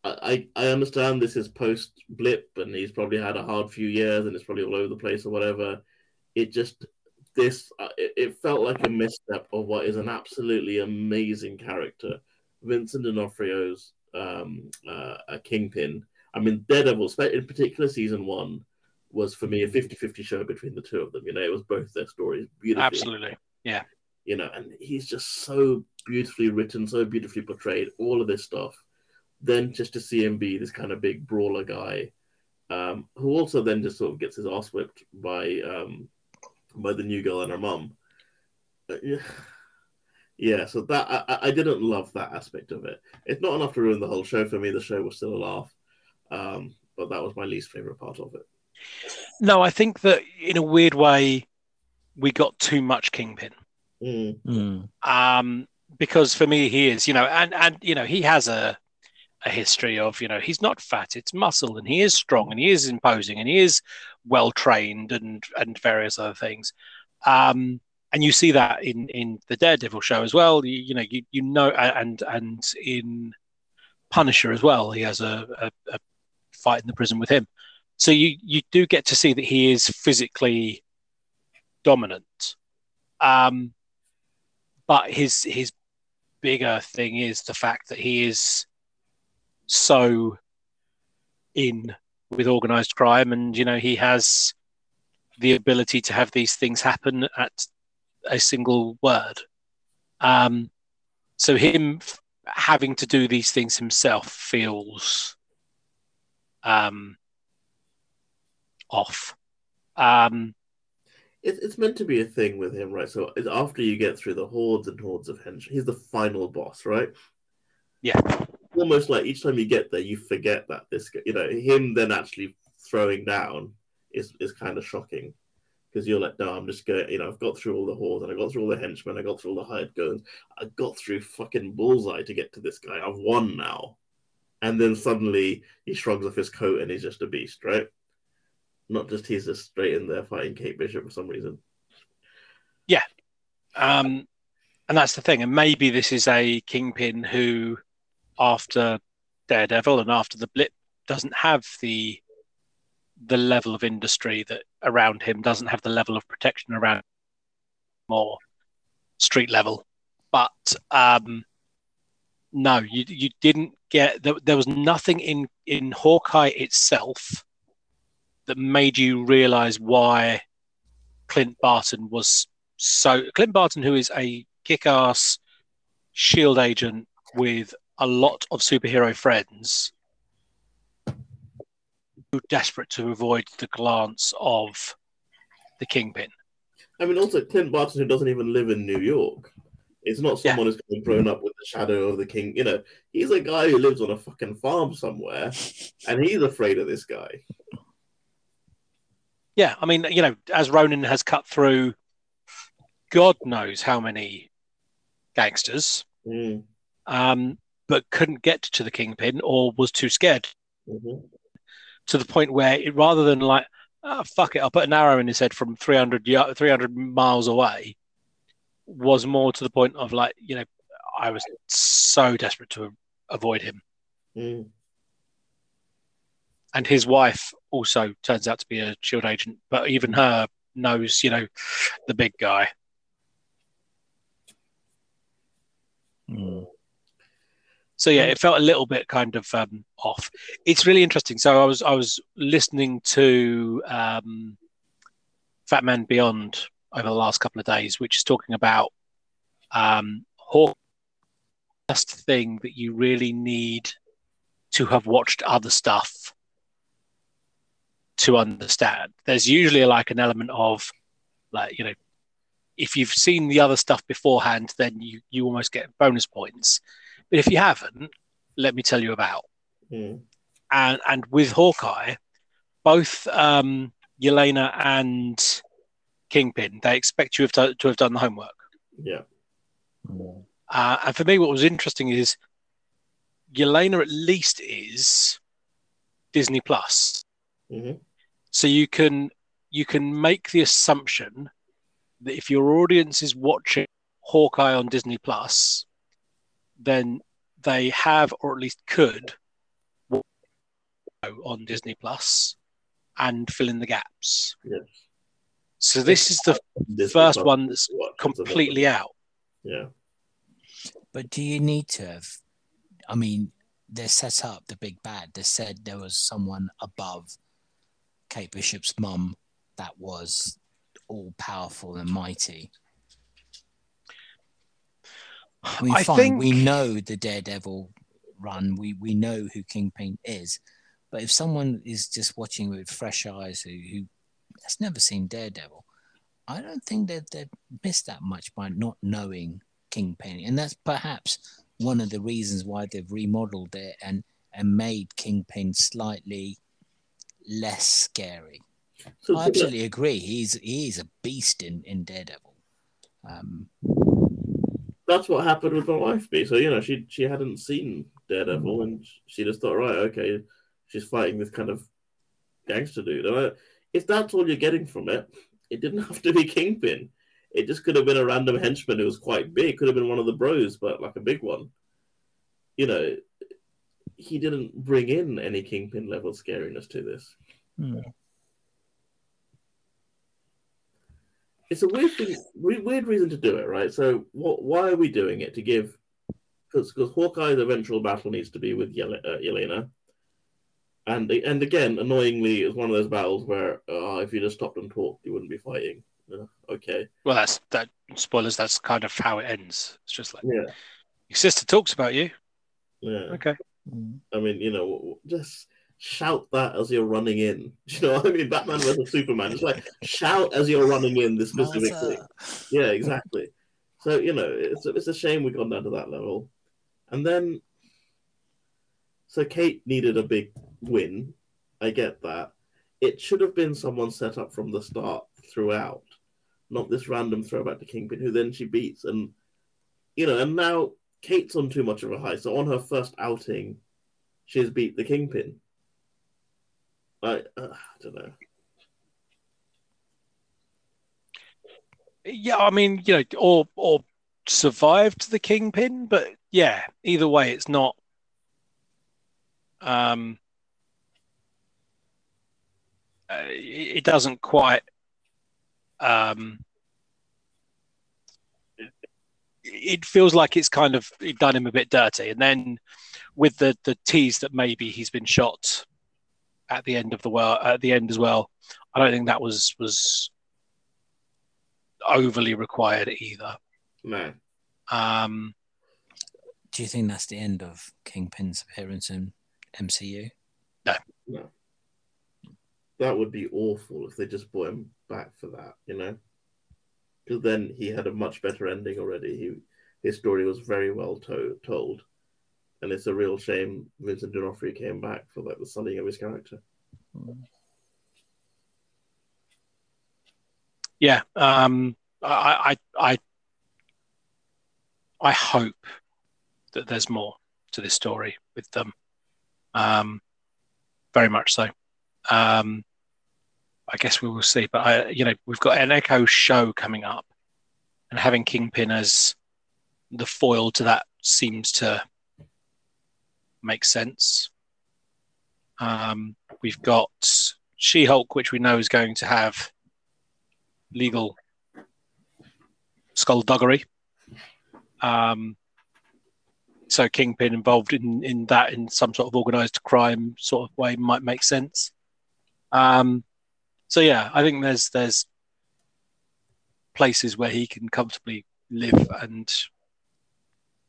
I, I understand this is post blip, and he's probably had a hard few years, and it's probably all over the place or whatever. It just this uh, it, it felt like a misstep of what is an absolutely amazing character, Vincent D'Onofrio's um, uh, a Kingpin. I mean, Daredevil, in particular, season one was for me a 50-50 show between the two of them. You know, it was both their stories beautifully
absolutely yeah.
you know, and he's just so beautifully written, so beautifully portrayed, all of this stuff. Then just to see him be this kind of big brawler guy, um, who also then just sort of gets his ass whipped by um, by the new girl and her mum. Uh, yeah. Yeah, so that I, I didn't love that aspect of it. It's not enough to ruin the whole show for me. The show was still a laugh, um, but that was my least favorite part of it.
No, I think that in a weird way, we got too much Kingpin.
Mm.
Mm.
Um, because for me, he is, you know, and and you know, he has a a history of, you know, he's not fat, it's muscle, and he is strong, and he is imposing, and he is well trained, and and various other things. Um, and you see that in in the Daredevil show as well. You, you know, you you know, and and in Punisher as well, he has a, a, a fight in the prison with him. So you you do get to see that he is physically dominant. Um, but his his bigger thing is the fact that he is so in with organized crime and you know he has the ability to have these things happen at a single word um so him f- having to do these things himself feels um off um
It, it's meant to be a thing with him, right? So after you get through the hordes and hordes of henchmen, he's the final boss, right?
Yeah.
Almost like each time you get there, you forget that this, you know, him then actually throwing down is is kind of shocking because you're like, no, I'm just going, you know, I've got through all the hordes and I got through all the henchmen, I got through all the hired guns, I got through fucking bullseye to get to this guy. I've won now, and then suddenly he shrugs off his coat and he's just a beast, right? Not just he's just straight in there fighting Kate Bishop for some reason. Yeah.
Um, and that's the thing. And maybe this is a kingpin who, after Daredevil and after the blip, doesn't have the the level of industry that around him doesn't have the level of protection around more street level. But um, no, you you didn't get there, there was nothing in in Hawkeye itself that made you realize why Clint Barton was so Clint Barton, who is a kick-ass shield agent with a lot of superhero friends, who are desperate to avoid the glance of the Kingpin.
I mean, also Clint Barton, who doesn't even live in New York. It's not
Yeah.
someone who's kind of grown up with the shadow of the king. You know, he's a guy who lives on a fucking farm somewhere, and he's afraid of this guy.
Yeah, I mean, you know, as Ronin has cut through, God knows how many gangsters,
Mm,
um, but couldn't get to the Kingpin or was too scared
mhm.
to the point where it, rather than like, oh, fuck it, I'll put an arrow in his head from 300, y- 300 miles away, was more to the point of like, you know, I was so desperate to avoid him.
Mm.
And his wife also turns out to be a shield agent, but even her knows, you know, the big guy.
Mm.
So yeah, it felt a little bit kind of um, off. It's really interesting. So I was I was listening to um, Fat Man Beyond over the last couple of days, which is talking about um, Hawk. First thing that you really need to have watched other stuff to understand. There's usually like an element of like you know, if you've seen the other stuff beforehand, then you you almost get bonus points. But if you haven't, let me tell you about.
Mm.
And and with Hawkeye, both um, Yelena and Kingpin, they expect you have to, to have done the homework.
Yeah.
Mm.
Uh, and for me, what was interesting is Yelena at least is Disney Plus,
hmm
so you can you can make the assumption that if your audience is watching Hawkeye on Disney Plus, then they have or at least could on Disney Plus and fill in the gaps.
Yes.
So this is the
This
first one that's completely out.
Yeah.
But do you need to have? I mean, they set up the big bad. They said there was someone above Kate Bishop's mum that was all powerful and mighty. I mean,
I
fine,
think
we know the Daredevil run. We we know who Kingpin is, but if someone is just watching with fresh eyes who who has never seen Daredevil, I don't think that they've missed that much by not knowing Kingpin, and that's perhaps one of the reasons why they've remodeled it and and made Kingpin slightly less scary.
So,
I absolutely agree. He's he's a beast in in Daredevil. Um,
that's what happened with my wife. B. So you know, she she hadn't seen Daredevil, and she just thought, right, okay, she's fighting this kind of gangster dude. And I, if that's all you're getting from it, it didn't have to be Kingpin. It just could have been a random henchman who was quite big. Could have been one of the bros, but like a big one. You know, he didn't bring in any Kingpin level scariness to this.
hmm.
It's a weird thing, weird reason to do it, right? So, what? Why are we doing it? To give, because because Hawkeye's eventual battle needs to be with Yele- uh, Yelena, and and again, annoyingly, it's one of those battles where uh, if you just stopped and talked, you wouldn't be fighting. Uh, okay,
Well, that's that. Spoilers. That's kind of how it ends. It's just like
yeah,
your sister talks about you.
yeah.
Okay.
Mm.
I mean, you know, just shout that as you're running in. Do you know what I mean? Batman versus Superman. It's like shout as you're running in this specifically.
Martha.
Yeah, exactly. So you know, it's it's a shame we got down to that level, and then so Kate needed a big win. I get that. It should have been someone set up from the start throughout, not this random throwback to Kingpin, who then she beats, and you know, and now Kate's on too much of a high. So on her first outing, she has beat the Kingpin. I, uh, I don't know.
Yeah, I mean, you know, or or survived the kingpin, but yeah, either way, it's not. Um, uh, it doesn't quite. Um, it feels like it's kind of done him a bit dirty, and then with the the tease that maybe he's been shot at the end of the well at the end as well. I don't think that was was overly required either.
No.
Um,
Do you think that's the end of Kingpin's appearance in MCU? No. No.
That would be awful if they just brought him back for that, you know? Because then he had a much better ending already. He, his story was very well to- told. And it's a real shame Vincent D'Onofrio came back for like the sullying of his character.
Yeah, um, I, I, I, I hope that there's more to this story with them. Um, very much so. Um, I guess we will see. But I, you know, we've got an Echo show coming up, and having Kingpin as the foil to that seems to make sense. Um, we've got She-Hulk, which we know is going to have legal skullduggery. Um, so Kingpin involved in, in that in some sort of organized crime sort of way might make sense. Um, so yeah, I think there's there's places where he can comfortably live and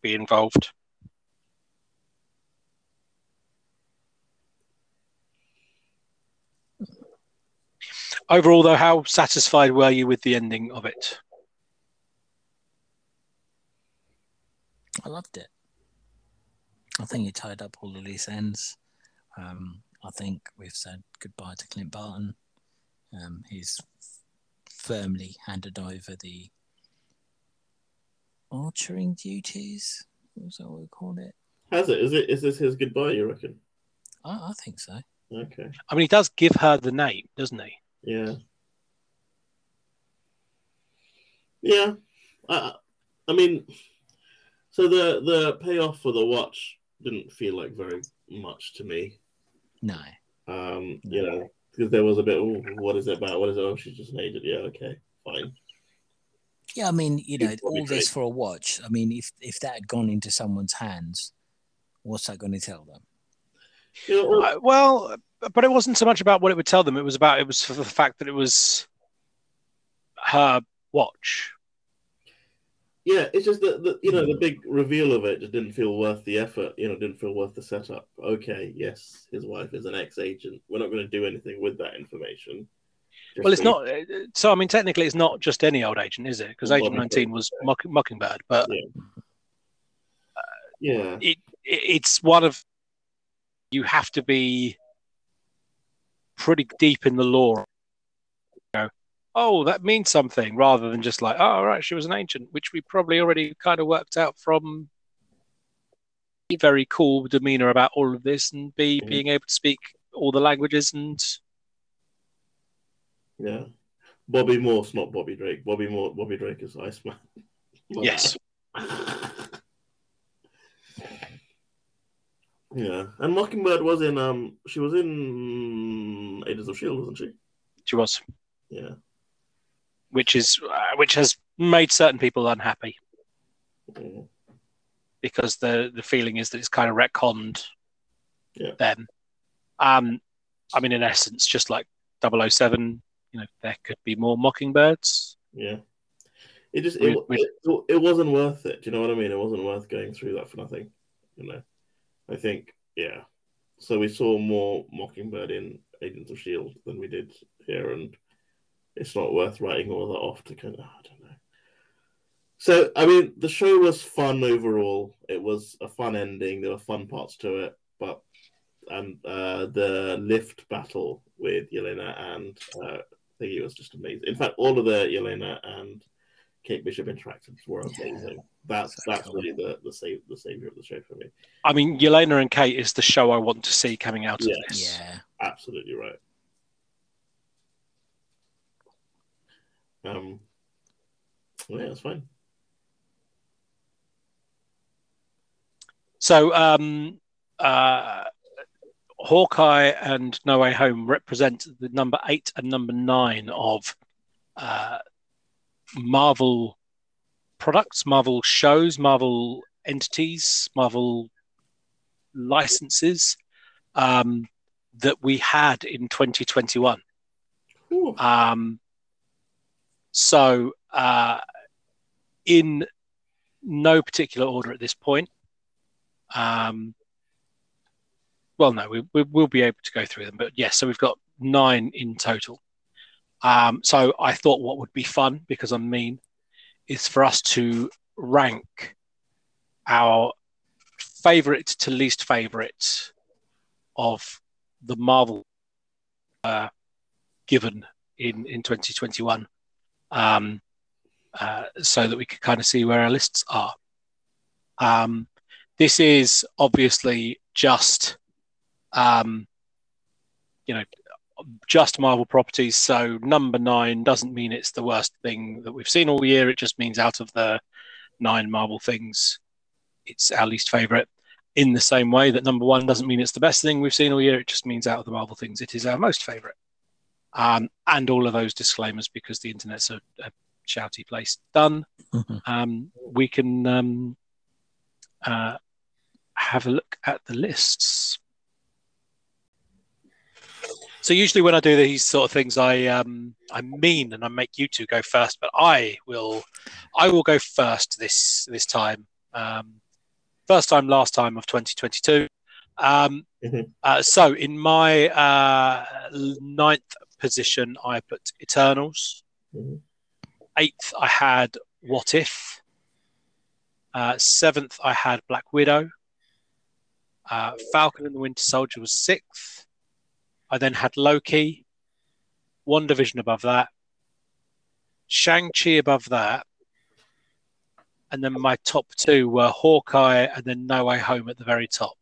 be involved. Overall, though, how satisfied were you with the ending of it?
I loved it. I think it tied up all the loose ends. Um, I think we've said goodbye to Clint Barton. Um, he's firmly handed over the archering duties. Is that what we called it?
Has it? Is it? Is this his goodbye? You reckon?
I, I think so.
Okay.
I mean, he does give her the name, doesn't he?
Yeah. Yeah. I, I mean, so the the payoff for the watch didn't feel like very much to me.
No.
Um, you know, because there was a bit. Oh, what is it about? What is it? Oh, she's just an agent. Yeah. Okay. Fine.
Yeah, I mean, you know, all this for a watch. I mean, if if that had gone into someone's hands, what's that going to tell them?
You know,
Uh, well, but it wasn't so much about what it would tell them. It was about it was for the fact that it was her watch.
Yeah, it's just that the, you know the big reveal of it just didn't feel worth the effort. You know, didn't feel worth the setup. Okay, yes, his wife is an ex-agent. We're not going to do anything with that information. Just
Well, it's not. uh, So I mean, technically, it's not just any old agent, is it? Because Agent. 19 was Mock- Mockingbird, but
Yeah,
it, it it's one of you have to be pretty deep in the lore. You know, oh, that means something, rather than just like, oh, all right, she was an ancient, which we probably already kind of worked out from a very cool demeanor about all of this, and B being able to speak all the languages and
yeah. Bobby Morse, not Bobby Drake. Bobby Moore, Bobby Drake is Iceman.
Yes,
bad. Yeah, and Mockingbird was in um, she was in Agents of Shield, wasn't she?
she was,
Yeah.
which is uh, which has made certain people unhappy
Mhm.
because the the feeling is that it's kind of retconned
Yeah.
them. Um, I mean, in essence, just like 007, you know, there could be more Mockingbirds.
Yeah. It just it, it, it wasn't worth it. Do you know what I mean? It wasn't worth going through that for nothing. You know, I think yeah. So we saw more Mockingbird in Agents of Shield than we did here, and it's not worth writing all that off to kind of I don't know. So I mean, the show was fun overall. It was a fun ending. There were fun parts to it, but and uh, the lift battle with Yelena and uh, it was just amazing. In fact, all of the Yelena and Kate Bishop interactions were amazing. That's
So
that's
cool.
really the the save the savior of the show for me.
I mean, Yelena and Kate is the show I want to see coming out of this.
Yeah.
Absolutely right. Um, well, yeah, that's fine.
So, um, uh, Hawkeye and No Way Home represent the number eight and number nine of uh, Marvel products, Marvel shows, Marvel entities, Marvel licenses um, that we had in 2021. Um, so, uh, in no particular order at this point. Um, well, no, we, we will be able to go through them, but yes, so we've got nine in total. Um, so I thought what would be fun because I'm mean is for us to rank our favorite to least favorite of the Marvel uh, given in in 2021, um, uh, so that we could kind of see where our lists are. Um, this is obviously just, um, you know, just Marvel properties. So number nine doesn't mean it's the worst thing that we've seen all year. It just means out of the nine Marvel things, it's our least favorite. In the same way that number one doesn't mean it's the best thing we've seen all year. It just means out of the Marvel things, it is our most favorite. Um, and all of those disclaimers because the internet's a, a shouty place. Done. Um, we can um, uh, have a look at the lists. So usually when I do these sort of things, I um, I mean and I make you two go first, but I will I will go first this this time. Um, first time, last time of 2022. Um,
Mhm.
uh, so in my uh, ninth position, I put Eternals.
Mhm.
Eighth, I had What If. Uh, seventh, I had Black Widow. Uh, Falcon and the Winter Soldier was sixth. I then had Loki. WandaVision above that. Shang-Chi above that. And then my top two were Hawkeye and then No Way Home at the very top.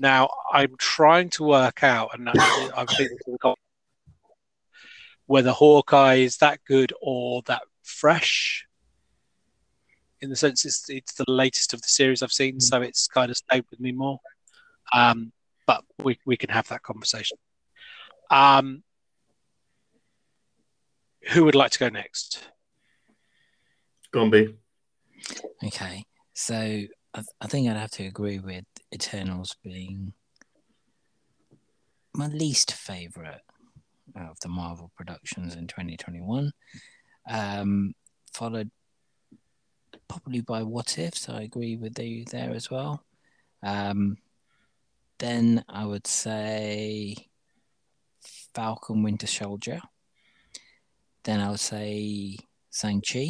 Now, I'm trying to work out, and I've been to the com- whether Hawkeye is that good or that fresh. In the sense, it's it's the latest of the series I've seen, so it's kind of stayed with me more. Um, but we we can have that conversation. Um, who would like to go next?
Gombe.
Okay, so I, I think I'd have to agree with Eternals being my least favorite of the Marvel productions in 2021. Um, followed probably by What If, so I agree with you there as well. Um, then I would say Falcon Winter Soldier. then I would say Shang Chi.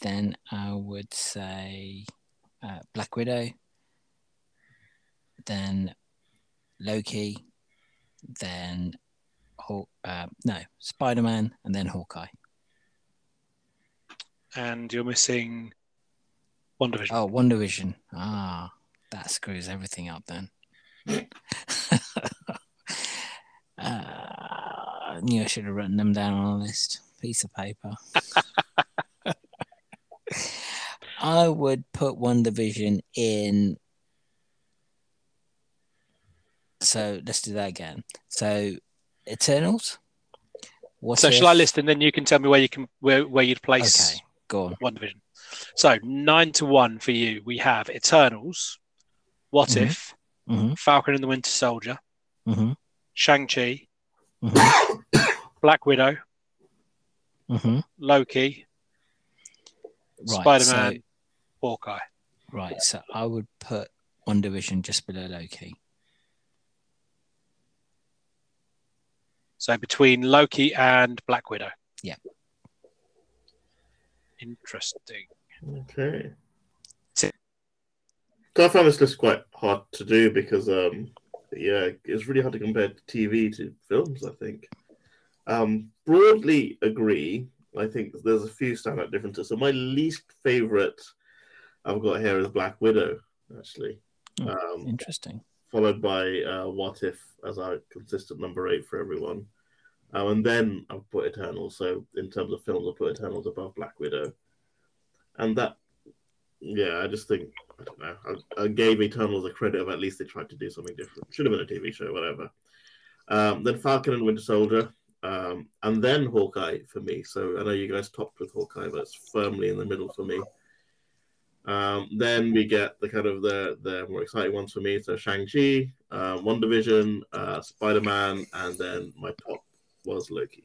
Then I would say uh, Black Widow. Then Loki. Then Haw- uh, no Spider Man, and then Hawkeye.
And you're missing WandaVision.
Oh, WandaVision. Ah, that screws everything up then. uh, I knew I should have written them down on a list, piece of paper. I would put WandaVision in. So let's do that again. So Eternals. What
so
if-
shall I list and then you can tell me where you can where, where you'd place
Okay, go on.
WandaVision. So nine to one for you. We have Eternals, What
Mhm.
If,
hmm
Falcon and the Winter Soldier,
hmm
Shang Chi,
hmm
Black Widow,
hmm
Loki,
Right.
Spider
so-
Man, Hawkeye.
Right, so I would put WandaVision just below Loki.
So between Loki and Black Widow.
Yeah.
Interesting.
Okay. So I found this list quite hard to do because, um, yeah, it's really hard to compare TV to films. I think. Um, broadly agree. I think there's a few standout differences. So my least favorite I've got here is Black Widow, actually,
Hmm.
um,
Interesting.
followed by uh, What If as our consistent number eight for everyone. Um, and then I've put Eternals. So in terms of films, I've put Eternals above Black Widow. And that, yeah, I just think, I don't know, I, I gave Eternals a credit of at least they tried to do something different. Should have been a TV show, whatever. Um, then Falcon and Winter Soldier. Um, and then Hawkeye for me. So I know you guys topped with Hawkeye, but it's firmly in the middle for me. Um, then we get the kind of the the more exciting ones for me. So Shang Chi, uh, WandaVision, uh, Spider Man, and then my top was Loki.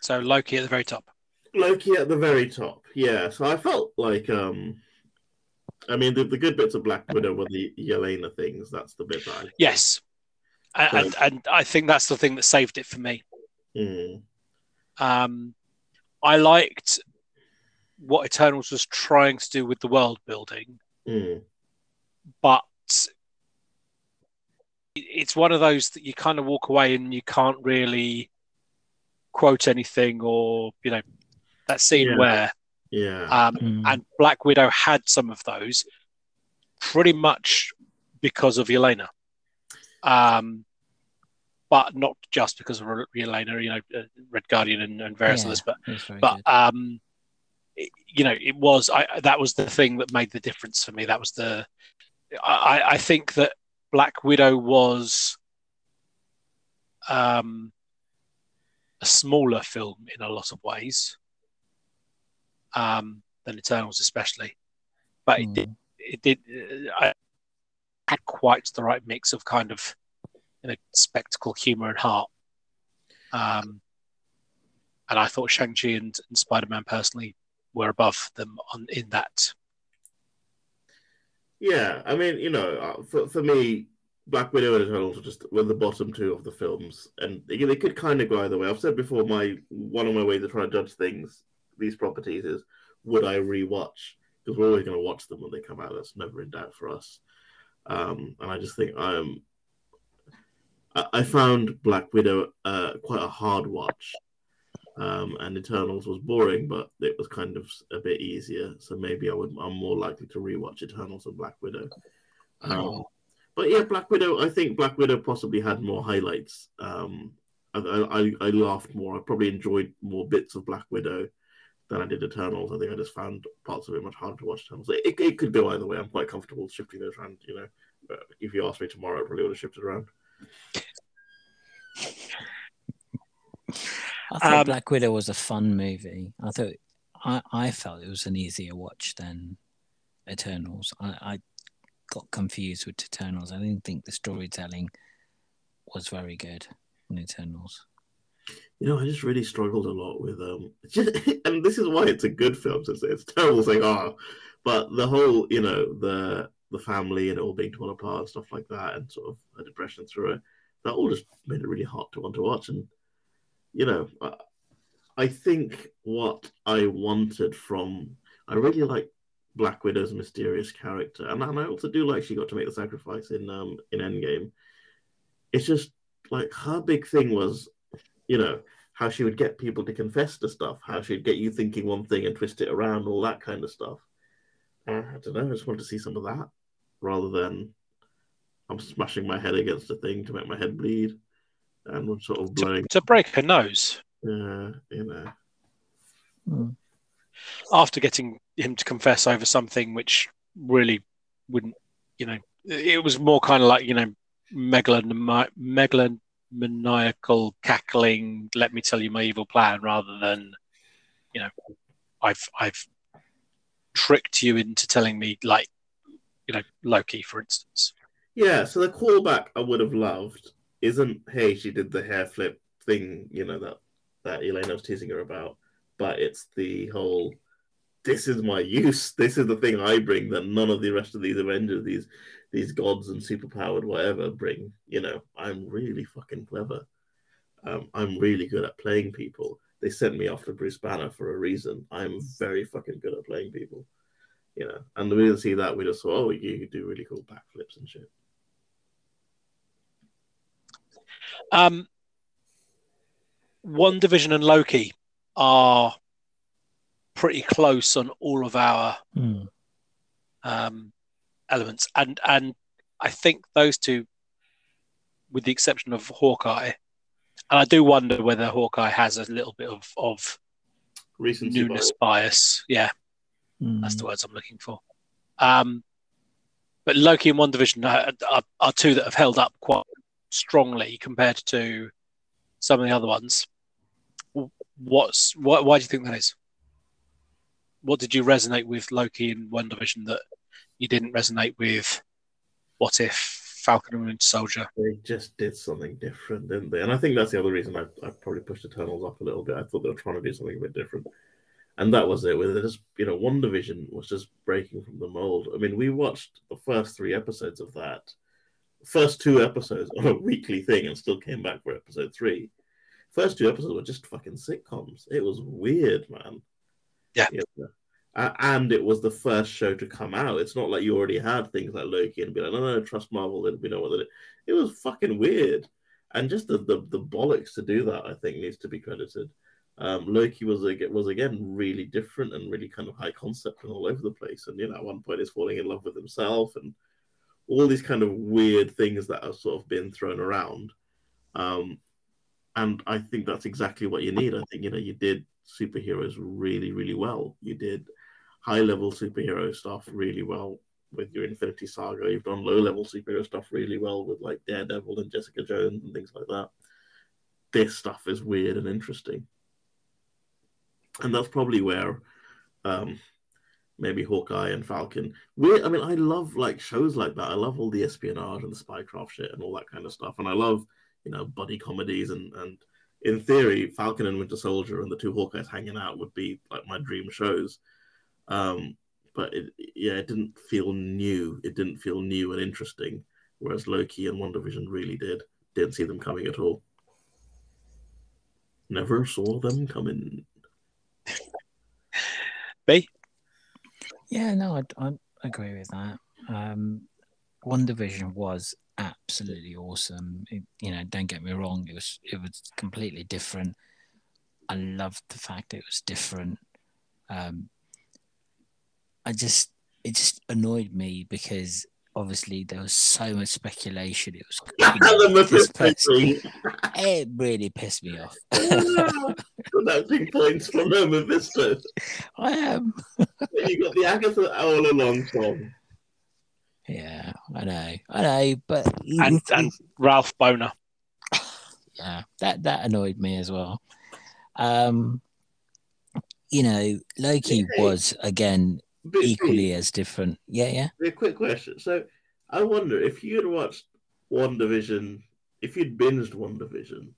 So Loki at the very top.
Loki at the very top, yeah. So I felt like, um, I mean, the, the good bits of Black Widow were the Yelena things. That's the bit that I
Yes. And, and, and I think that's the thing that saved it for me.
Mm,
Um, I liked what Eternals was trying to do with the world building,
mm,
but it's one of those that you kind of walk away and you can't really quote anything or, you know, that scene
Yeah.
where
yeah,
um,
Mm.
and Black Widow had some of those pretty much because of Yelena Um, but not just because of Yelena you know, uh, Red Guardian and, and various
Yeah,
others, but
It was very
but
good.
um it- you know it was i that was the thing that made the difference for me that was the i i think that black widow was um a smaller film in a lot of ways um than eternals especially but it did
Mm.
it did uh, I had quite the right mix of kind of you know spectacle humor and heart um and I thought Shang Chi and, and Spider Man personally were above them on in that.
yeah. I mean, you know, uh, for for me, Black Widow and Eternals were just were the bottom two of the films, and they, could kind of go either way. I've said before, my one of my ways of trying to judge things, these properties, is would I rewatch? Because we're always going to watch them when they come out. That's never in doubt for us. Um, and I just think I'm. I, I found Black Widow uh, quite a hard watch, um, and Eternals was boring, but it was kind of a bit easier. So maybe I would. I'm more likely to rewatch Eternals and Black Widow. Um,
Oh.
But yeah, Black Widow. I think Black Widow possibly had more highlights. Um, I, I, I laughed more. I probably enjoyed more bits of Black Widow than I did Eternals. I think I just found parts of it much harder to watch Eternals. It, it could go either way. I'm quite comfortable shifting those around. You know, but if you asked me tomorrow, I probably would have shifted around.
I thought
Um,
Black Widow was a fun movie. I thought I, I felt it was an easier watch than Eternals. I, I got confused with Eternals. I didn't think the storytelling was very good in Eternals.
You know, I just really struggled a lot with um, just, and this is why it's a good film. It's, it's terrible saying ah, but the whole, you know, the the family and it all being torn apart and stuff like that, and sort of a depression through it. That all just made it really hard to want to watch. And you know, I, I think what I wanted from I really like Black Widow's mysterious character, and, and I also do like she got to make the sacrifice in um in Endgame. It's just like her big thing was, you know, how she would get people to confess to stuff, how she'd get you thinking one thing and twist it around, all that kind of stuff. Uh, I don't know. I just want to see some of that rather than I'm smashing my head against a thing to make my head bleed and I'm sort of blowing.
To, to break her nose.
Yeah, you know.
Mm.
After getting him to confess over something which really wouldn't, you know, it was more kind of like, you know, megalomani- megalomaniacal cackling, let me tell you my evil plan, rather than, you know, I've, I've tricked you into telling me, like, you know, Loki, for instance.
Yeah, so the callback I would have loved isn't hey she did the hair flip thing, you know that that Yelena was teasing her about, but it's the whole this is my use. This is the thing I bring that none of the rest of these Avengers, these these gods and superpowered whatever bring. You know, I'm really fucking clever. Um, I'm really good at playing people. They sent me off to Bruce Banner for a reason. I'm very fucking good at playing people. You know, and we didn't see that. We just saw, oh, you do really cool backflips and shit.
Um, WandaVision and Loki are pretty close on all of our
Mm.
um, elements, and and I think those two, with the exception of Hawkeye, and I do wonder whether Hawkeye has a little bit of of
Recency
newness
bias.
bias. Yeah,
Mm.
that's the words I'm looking for. Um, but Loki and WandaVision are, are, are two that have held up quite strongly compared to some of the other ones. What's what? Why do you think that is? What did you resonate with Loki in WandaVision that you didn't resonate with? What if Falcon and Winter Soldier?
They just did something different, didn't they? And I think that's the other reason I, I probably pushed Eternals up a little bit. I thought they were trying to do something a bit different. And that was it. With it just you know, WandaVision was just breaking from the mold. I mean, we watched the first three episodes of that, first two episodes on a weekly thing, and still came back for episode three. First two episodes were just fucking sitcoms. It was weird, man.
Yeah.
Uh, and it was the first show to come out. It's not like you already had things like Loki and be like, no, no, trust Marvel. Then we know what it is. It was fucking weird, and just the, the the bollocks to do that, I think, needs to be credited. Um, Loki was was again really different and really kind of high concept and all over the place. And you know, at one point, he's falling in love with himself and all these kind of weird things that have sort of been thrown around. Um, and I think that's exactly what you need. I think you know you did superheroes really, really well. You did high level superhero stuff really well with your Infinity Saga. You've done low level superhero stuff really well with like Daredevil and Jessica Jones and things like that. This stuff is weird and interesting, and that's probably where um, maybe Hawkeye and Falcon. Weird. I mean, I love like shows like that. I love all the espionage and the spycraft shit and all that kind of stuff, and I love you know buddy comedies and and in theory, Falcon and Winter Soldier and the two Hawkeyes hanging out would be like my dream shows. Um, but it, yeah, it didn't feel new. It didn't feel new and interesting. Whereas Loki and WandaVision really did. Didn't see them coming at all. Never saw them coming.
B.
Yeah, no, I, I agree with that. Um, WandaVision was absolutely awesome. It, you know, don't get me wrong; it was it was completely different. I loved the fact it was different. Um, I just it just annoyed me because obviously there was so much speculation. It was you know, this
Mephisto
it really pissed me off.
Pronouncing points from Mephisto.
I am.
You got the Agatha all along song.
Yeah, I know, I know, but
And, and Ralph Bohner.
yeah, that that annoyed me as well. Um, you know, Loki
Yeah.
was again
Bit
equally as different. Yeah, yeah.
A quick question. So, I wonder if you had watched WandaVision, if you'd binged WandaVision,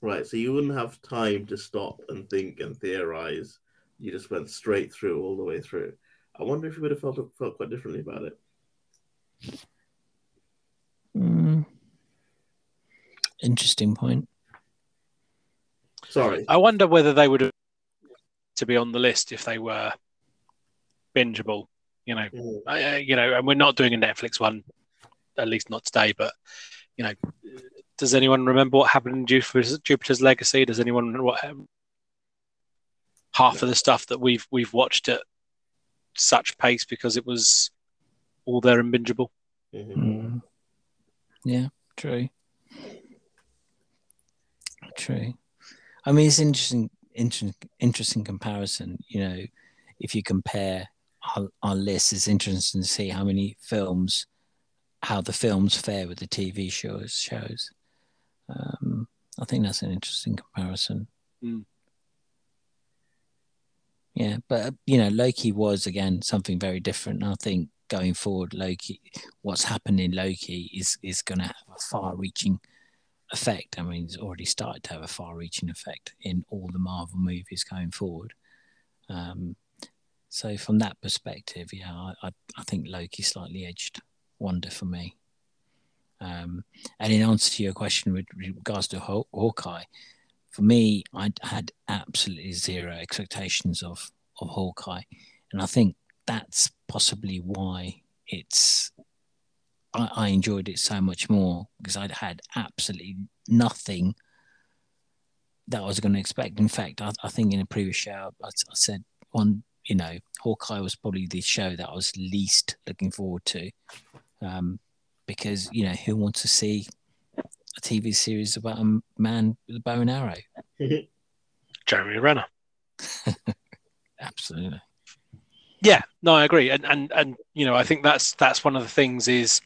right? So you wouldn't have time to stop and think and theorize. You just went straight through all the way through. I wonder if he would have felt felt quite differently about it.
Mm. Interesting point.
Sorry.
I wonder whether they would have to be on the list if they were bingeable. You know,
Mm.
uh, you know, and we're not doing a Netflix one, at least not today. But you know, does anyone remember what happened in Jupiter's, Jupiter's Legacy? Does anyone know what um, half of the stuff that we've we've watched at such pace because it was all there and bingeable?
Mhm.
Mm. Yeah, true. True. I mean, it's interesting, interesting, interesting comparison. You know, if you compare our, our list, it's interesting to see how many films, how the films fare with the TV shows. Shows. Um, I think that's an interesting comparison.
Mm.
Yeah, but you know, Loki was again something very different. I think going forward, Loki, what's happened in Loki is is going to have a far-reaching effect. I mean, it's already started to have a far-reaching effect in all the Marvel movies going forward. Um, so from that perspective, yeah, I, I, I think Loki slightly edged Wonder for me. Um, and in answer to your question with regards to Haw- Hawkeye, for me, I had absolutely zero expectations of of Hawkeye, and I think that's possibly why it's I, I enjoyed it so much more because I'd had absolutely nothing that I was going to expect. In fact, I, I think in a previous show I, I said one, you know, Hawkeye was probably the show that I was least looking forward to, um, because you know who wants to see a TV series about a man with a bow and arrow?
Jeremy Renner.
Absolutely.
Yeah, no, I agree, and and and you know, I think that's that's one of the things is,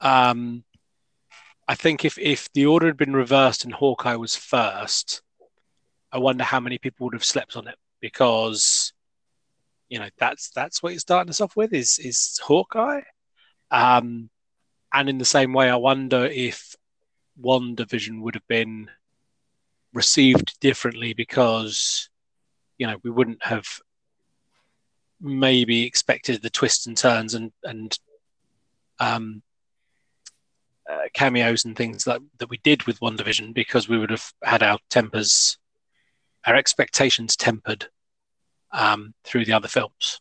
um, I think if if the order had been reversed and Hawkeye was first, I wonder how many people would have slept on it because, you know, that's that's what you're starting us off with is is Hawkeye, um, and in the same way, I wonder if WandaVision would have been received differently because, you know, we wouldn't have maybe expected the twists and turns and and um, uh, cameos and things that that we did with WandaVision because we would have had our tempers, our expectations tempered um, through the other films.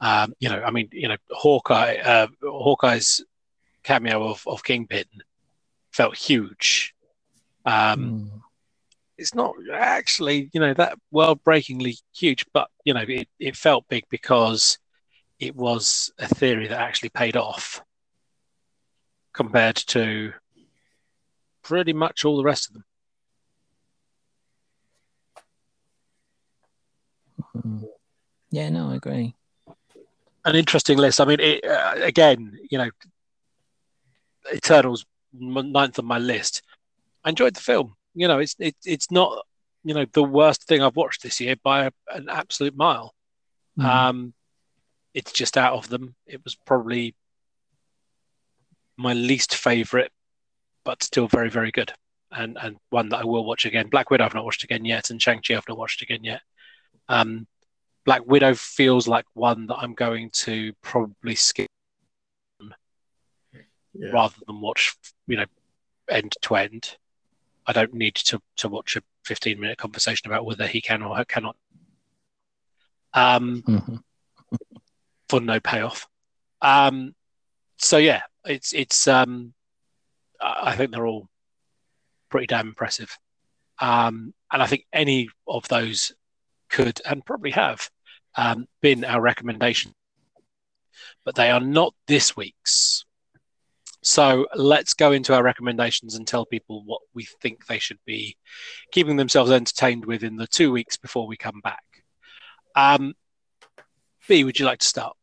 Um, you know, I mean, you know, Hawkeye, uh, Hawkeye's cameo of of Kingpin felt huge. Um,
Mm.
it's not actually, you know, that world breakingly huge, but you know, it, it felt big because it was a theory that actually paid off compared to pretty much all the rest of them.
Mm. Yeah, no, I agree.
An interesting list. I mean, it, uh, again, you know, Eternals ninth on my list. I enjoyed the film. You know, it's it, it's not you know the worst thing I've watched this year by a, an absolute mile.
Mm.
Um, it's just out of them. It was probably my least favorite, but still very, very good, and and one that I will watch again. Black Widow I've not watched again yet, and Shang Chi I've not watched again yet. Um, Black Widow feels like one that I'm going to probably skip
Yeah.
rather than watch, you know, end to end. I don't need to to watch a 15 minute conversation about whether he can or cannot. Um,
Mhm.
for no payoff. Um, so yeah, it's it's. Um, I I think they're all pretty damn impressive, um, and I think any of those could and probably have um, been our recommendation, but they are not this week's. So let's go into our recommendations and tell people what we think they should be keeping themselves entertained with in the two weeks before we come back. Um, B, would you like to start?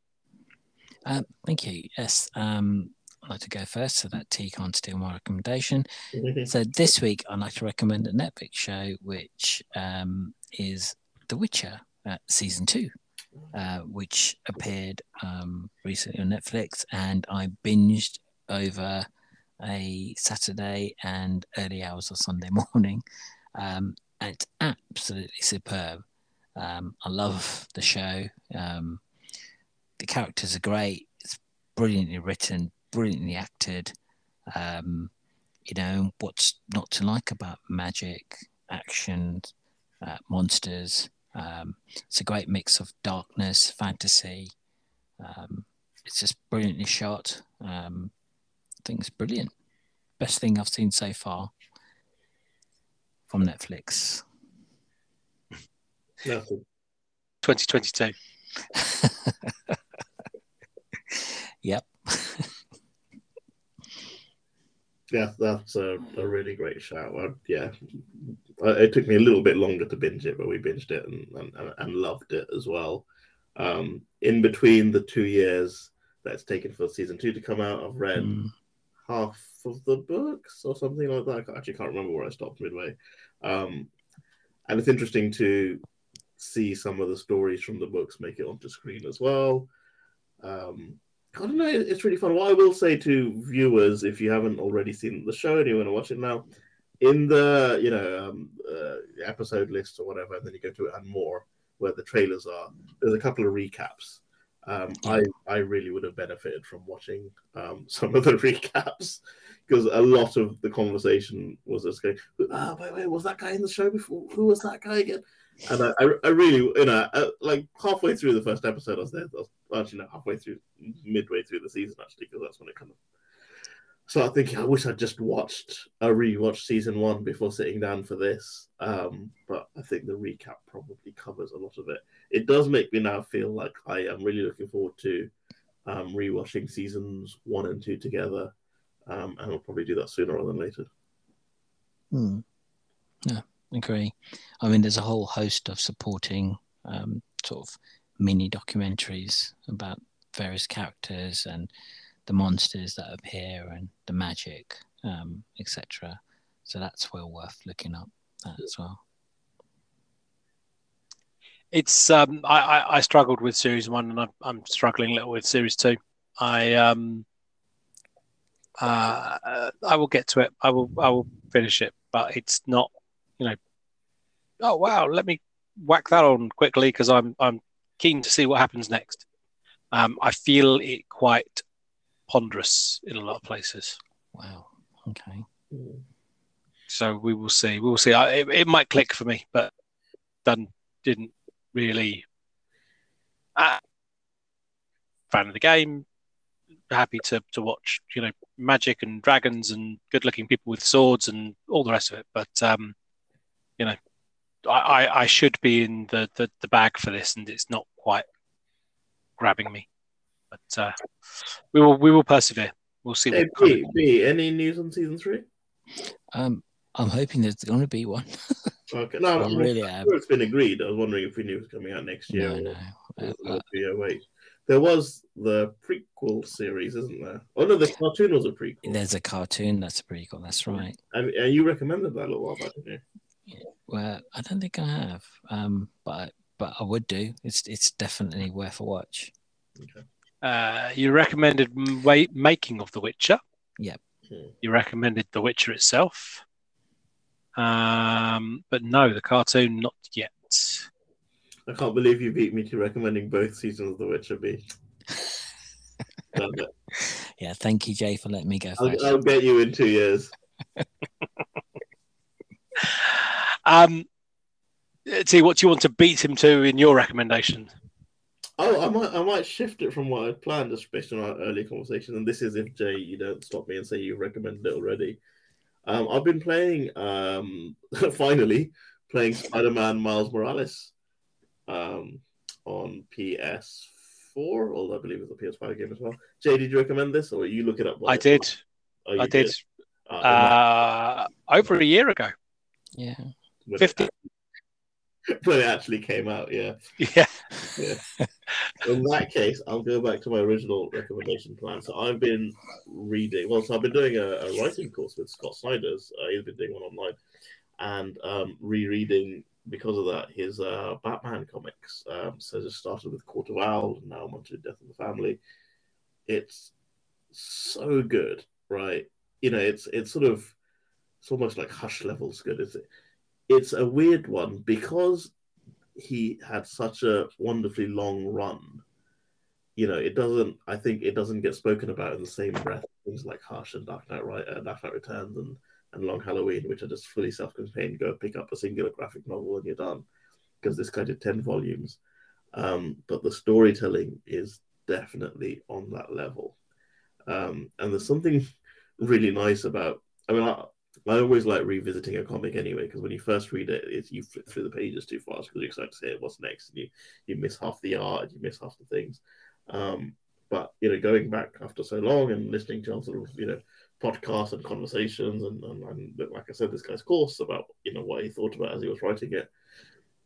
Uh, thank you. Yes, um, I'd like to go first, so that T can't steal my recommendation. So this week, I'd like to recommend a Netflix show, which um, is The Witcher uh, season two, uh, which appeared um, recently on Netflix, and I binged over a Saturday and early hours of Sunday morning. Um, and it's absolutely superb. Um, I love the show. Um, the characters are great. It's brilliantly written, brilliantly acted. Um, you know what's not to like about magic, action, uh, monsters. Um, it's a great mix of darkness, fantasy. Um, it's just brilliantly shot. Um, I think it's brilliant. Best thing I've seen so far from Netflix.
Nothing.
2022.
yep.
Yeah, that's a, a really great shout. I, yeah, it took me a little bit longer to binge it, but we binged it and, and, and loved it as well. Um, in between the two years that it's taken for season two to come out, I've read
Mm.
Half of the books or something like that. I actually can't remember where I stopped midway. Um, and it's interesting to see some of the stories from the books make it onto screen as well. Um, I don't know. It's really fun. What I will say to viewers, if you haven't already seen the show and you want to watch it now, in the you know um, uh, episode list or whatever, and then you go to it and more, where the trailers are. There's a couple of recaps. Um, I I really would have benefited from watching um, some of the recaps because a lot of the conversation was just going, ah, wait, wait, was that guy in the show before? Who was that guy again? And I, I, I really, you know, uh, like halfway through the first episode, I was there. I was, actually, no, halfway through, midway through the season, actually, because that's when it kind of. So I think I wish I'd just watched, I rewatched season one before sitting down for this. Um, but I think the recap probably covers a lot of it. It does make me now feel like I am really looking forward to um, rewatching seasons one and two together. Um, and I'll probably do that sooner rather than later.
Hmm. Yeah, agree. I mean, there's a whole host of supporting um, sort of mini documentaries about various characters and the monsters that appear and the magic, um, etc. So that's well worth looking up as well.
It's um, I, I, I struggled with series one, and I'm, I'm struggling a little with series two. I um, uh, I will get to it. I will I will finish it, but it's not, you know. Oh wow! Let me whack that on quickly because I'm I'm keen to see what happens next. Um, I feel it quite ponderous in a lot of places,
Wow. Okay.
so we will see. We will see. I, it, it might click for me, but done didn't really. Uh, fan of the game, happy to to watch you know magic and dragons and good looking people with swords and all the rest of it. But um, you know, I, I, I should be in the, the the bag for this, and it's not quite grabbing me. But uh, we will we will persevere. We'll see.
Hey,
What kind
B, B, any news on season three?
Um, I'm hoping there's going to be one.
Okay, no,
I
I'm
really
I'm sure it's been agreed. I was wondering if we knew it was coming out next year.
No, no.
or
Uh,
would wait. There was the prequel series, isn't there? Oh no, the cartoon was a prequel.
There's a cartoon that's a prequel. That's right.
And, and you recommended that a little while back, didn't you?
Well, I don't think I have, um, but but I would do. It's it's definitely worth a watch.
Uh, you recommended m- wa- making of The Witcher.
Yep.
Hmm.
You recommended The Witcher itself. Um, but no, the cartoon not yet.
I can't believe you beat me to recommending both seasons of The Witcher. B.
Yeah, thank you, Jay, for letting me go
I'll,
first.
I'll get you in two years.
Um, see, what do you want to beat him to in your recommendation?
Oh, I might, I might shift it from what I'd planned, just based on our earlier conversation. And this is if Jay, you don't stop me and say you recommended it already. Um, I've been playing, um, finally playing Spider-Man Miles Morales, um, on PS4, although I believe it's a PS5 game as well. Jay, did you recommend this, or you look it up?
I did.
Oh,
I did.
Ah,
Uh, over a year ago.
Yeah.
when,
50.
it, when it actually came out, yeah.
Yeah.
In that case, I'll go back to my original recommendation plan. So I've been reading. Well, so I've been doing a, a writing course with Scott Snyder's. Uh, he's been doing one online, and um, rereading because of that his uh, Batman comics. Um, so just started with Court of Owls, and now I'm on to Death of the Family. It's so good, right? You know, it's it's sort of it's almost like hush levels good. It's it's a weird one because he had such a wonderfully long run. you know, it doesn't. I think it doesn't get spoken about in the same breath. Things like Hush and Dark Knight, right? Uh, Dark Knight Returns and and Long Halloween, which are just fully self-contained. Go pick up a singular graphic novel and you're done. Because this guy did ten volumes, um, but the storytelling is definitely on that level. Um, and there's something really nice about. I mean, I, I always like revisiting a comic anyway because when you first read it, you flip through the pages too fast because you're excited to see what's next, and you you miss half the art, and you miss half the things. Um, but you know, going back after so long and listening to sort of you know podcasts and conversations, and, and, and like I said, this guy's course about you know what he thought about as he was writing it.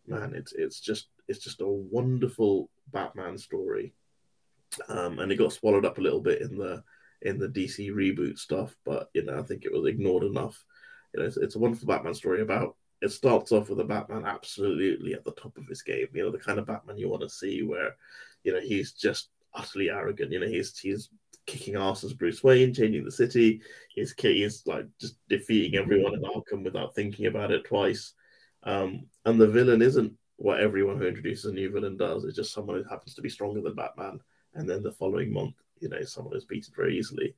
Man, it's it's just it's just a wonderful Batman story, um, and it got swallowed up a little bit in the in the DC reboot stuff, but you know I think it was ignored enough. You know, it's, it's a wonderful Batman story about. It starts off with a Batman absolutely at the top of his game. You know, the kind of Batman you want to see, where you know he's just utterly arrogant. You know, he's he's kicking ass as Bruce Wayne, changing the city. He's he's like just defeating everyone in Arkham without thinking about it twice. Um, and the villain isn't what everyone who introduces a new villain does. It's just someone who happens to be stronger than Batman. And then the following month, you know, someone who's beaten very easily.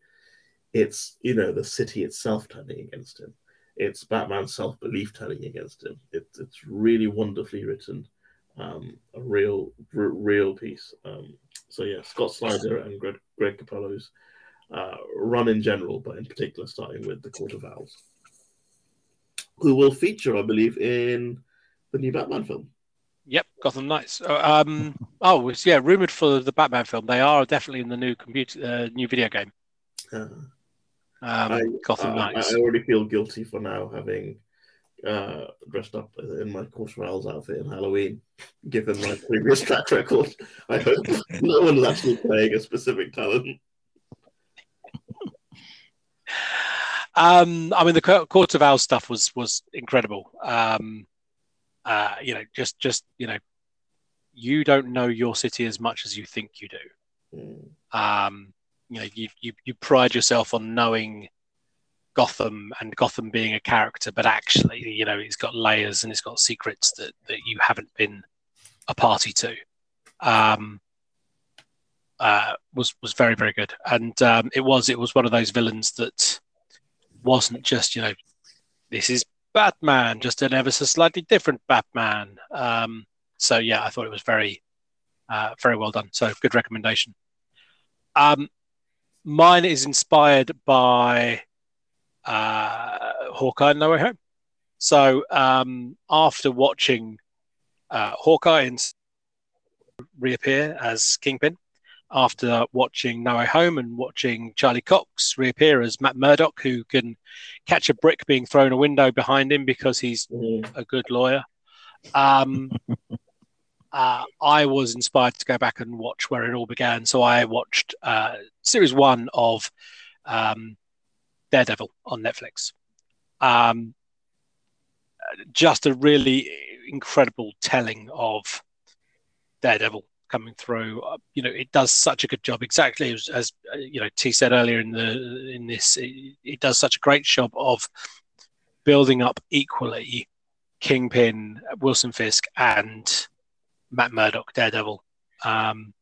It's you know the city itself turning against him. It's Batman's self belief turning against him. It's it's really wonderfully written um, a real, r- real piece. Um, so yeah, Scott Snyder and Greg, Greg Capullo's uh, run in general, but in particular starting with the Court of Owls, who will feature, I believe, in the new Batman film.
Gotham Knights. Uh, um, oh, it's, yeah, rumored for the Batman film. They are definitely in the new computer, uh, new video game. Uh, um, I, Gotham Knights.
I, I already feel guilty for now having uh, dressed up in my Court of Owls outfit in Halloween, given my previous track record. I hope no one is actually playing a specific talent.
Um, I mean, the Court of Owls stuff was was incredible. Um, uh, you know, just just you know, you don't know your city as much as you think you do. Mm. Um, you know, you, you you pride yourself on knowing Gotham and Gotham being a character, but actually, you know, it's got layers and it's got secrets that, that you haven't been a party to. Um, uh, was was very very good, and um, it was it was one of those villains that wasn't just you know this is Batman, just an ever so slightly different Batman. Um, so yeah, I thought it was very uh, very well done. So good recommendation. Um, mine is inspired by uh, Hawkeye No Way Home. So um, after watching uh, Hawkeye and reappear as Kingpin, after watching No Way Home and watching Charlie Cox reappear as Matt Murdock, who can catch a brick being thrown a window behind him because he's mm. a good lawyer. Um, uh, I was inspired to go back and watch where it all began. So I watched uh, series one of um, Daredevil on Netflix. Um, just a really incredible telling of Daredevil coming through. Uh, you know, it does such a good job. Exactly as, as uh, you know, T said earlier in the in this, it, it, does such a great job of building up equally Kingpin, Wilson Fisk, and Matt Murdock, Daredevil. Um,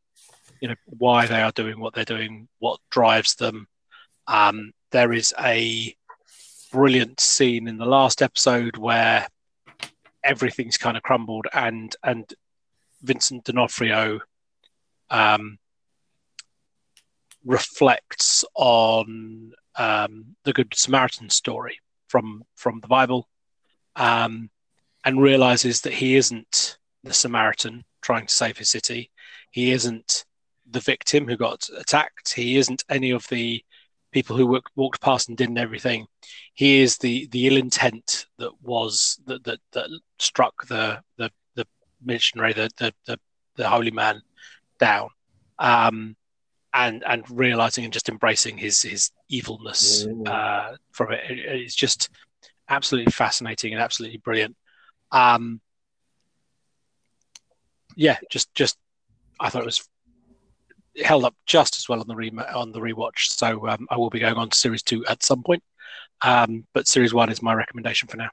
you know why they are doing what they're doing, what drives them, um, there is a brilliant scene in the last episode where everything's kind of crumbled and and Vincent D'Onofrio um, reflects on um, the Good Samaritan story from from the Bible, um, and realizes that he isn't the Samaritan trying to save his city. He isn't the victim who got attacked. He isn't any of the people who walk, walked past and didn't everything. He is the the ill intent that was that that, that struck the the the missionary, the the the, the holy man down. Um, and and realizing and just embracing his his evilness mm. uh, from it. it. It's just absolutely fascinating and absolutely brilliant. Um, yeah, just just I thought it was it held up just as well on the re- on the rewatch. So um, I will be going on to series two at some point. Um, but series one is my recommendation for now.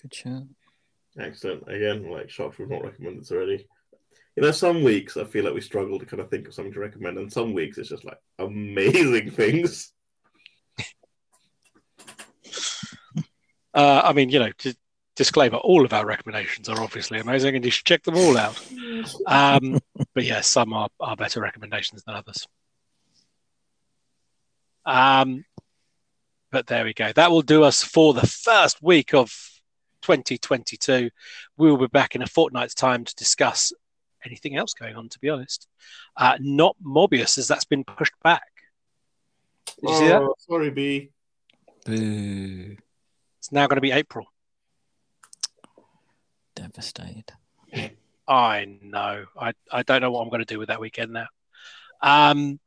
Good show.
Excellent. Again, like shocked we've not recommended this already. you know, some weeks I feel like we struggle to kind of think of something to recommend, and some weeks it's just like amazing things.
Uh, I mean, you know, just disclaimer: all of our recommendations are obviously amazing, and you should check them all out. Um, but yes, some are, are better recommendations than others. Um, but there we go. That will do us for the first week of 2022. We will be back in a fortnight's time to discuss anything else going on. To be honest, uh, not Morbius, as that's been pushed back. Did you see that?
Oh, sorry, B.
Boo.
It's now going to be April.
Devastated.
I know. I, I don't know what I'm going to do with that weekend now. Um,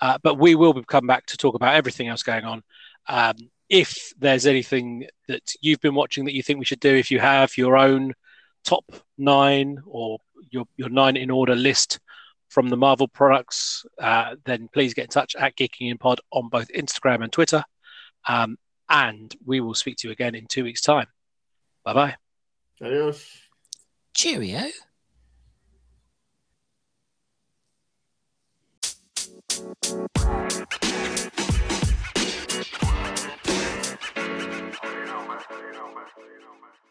uh, but we will come back to talk about everything else going on. Um, if there's anything that you've been watching that you think we should do, if you have your own top nine or your, your nine in order list from the Marvel products, uh, then please get in touch at Geeking in Pod on both Instagram and Twitter. Um, and we will speak to you again in two weeks' time. Bye bye.
Adios.
Cheerio.
You know, man.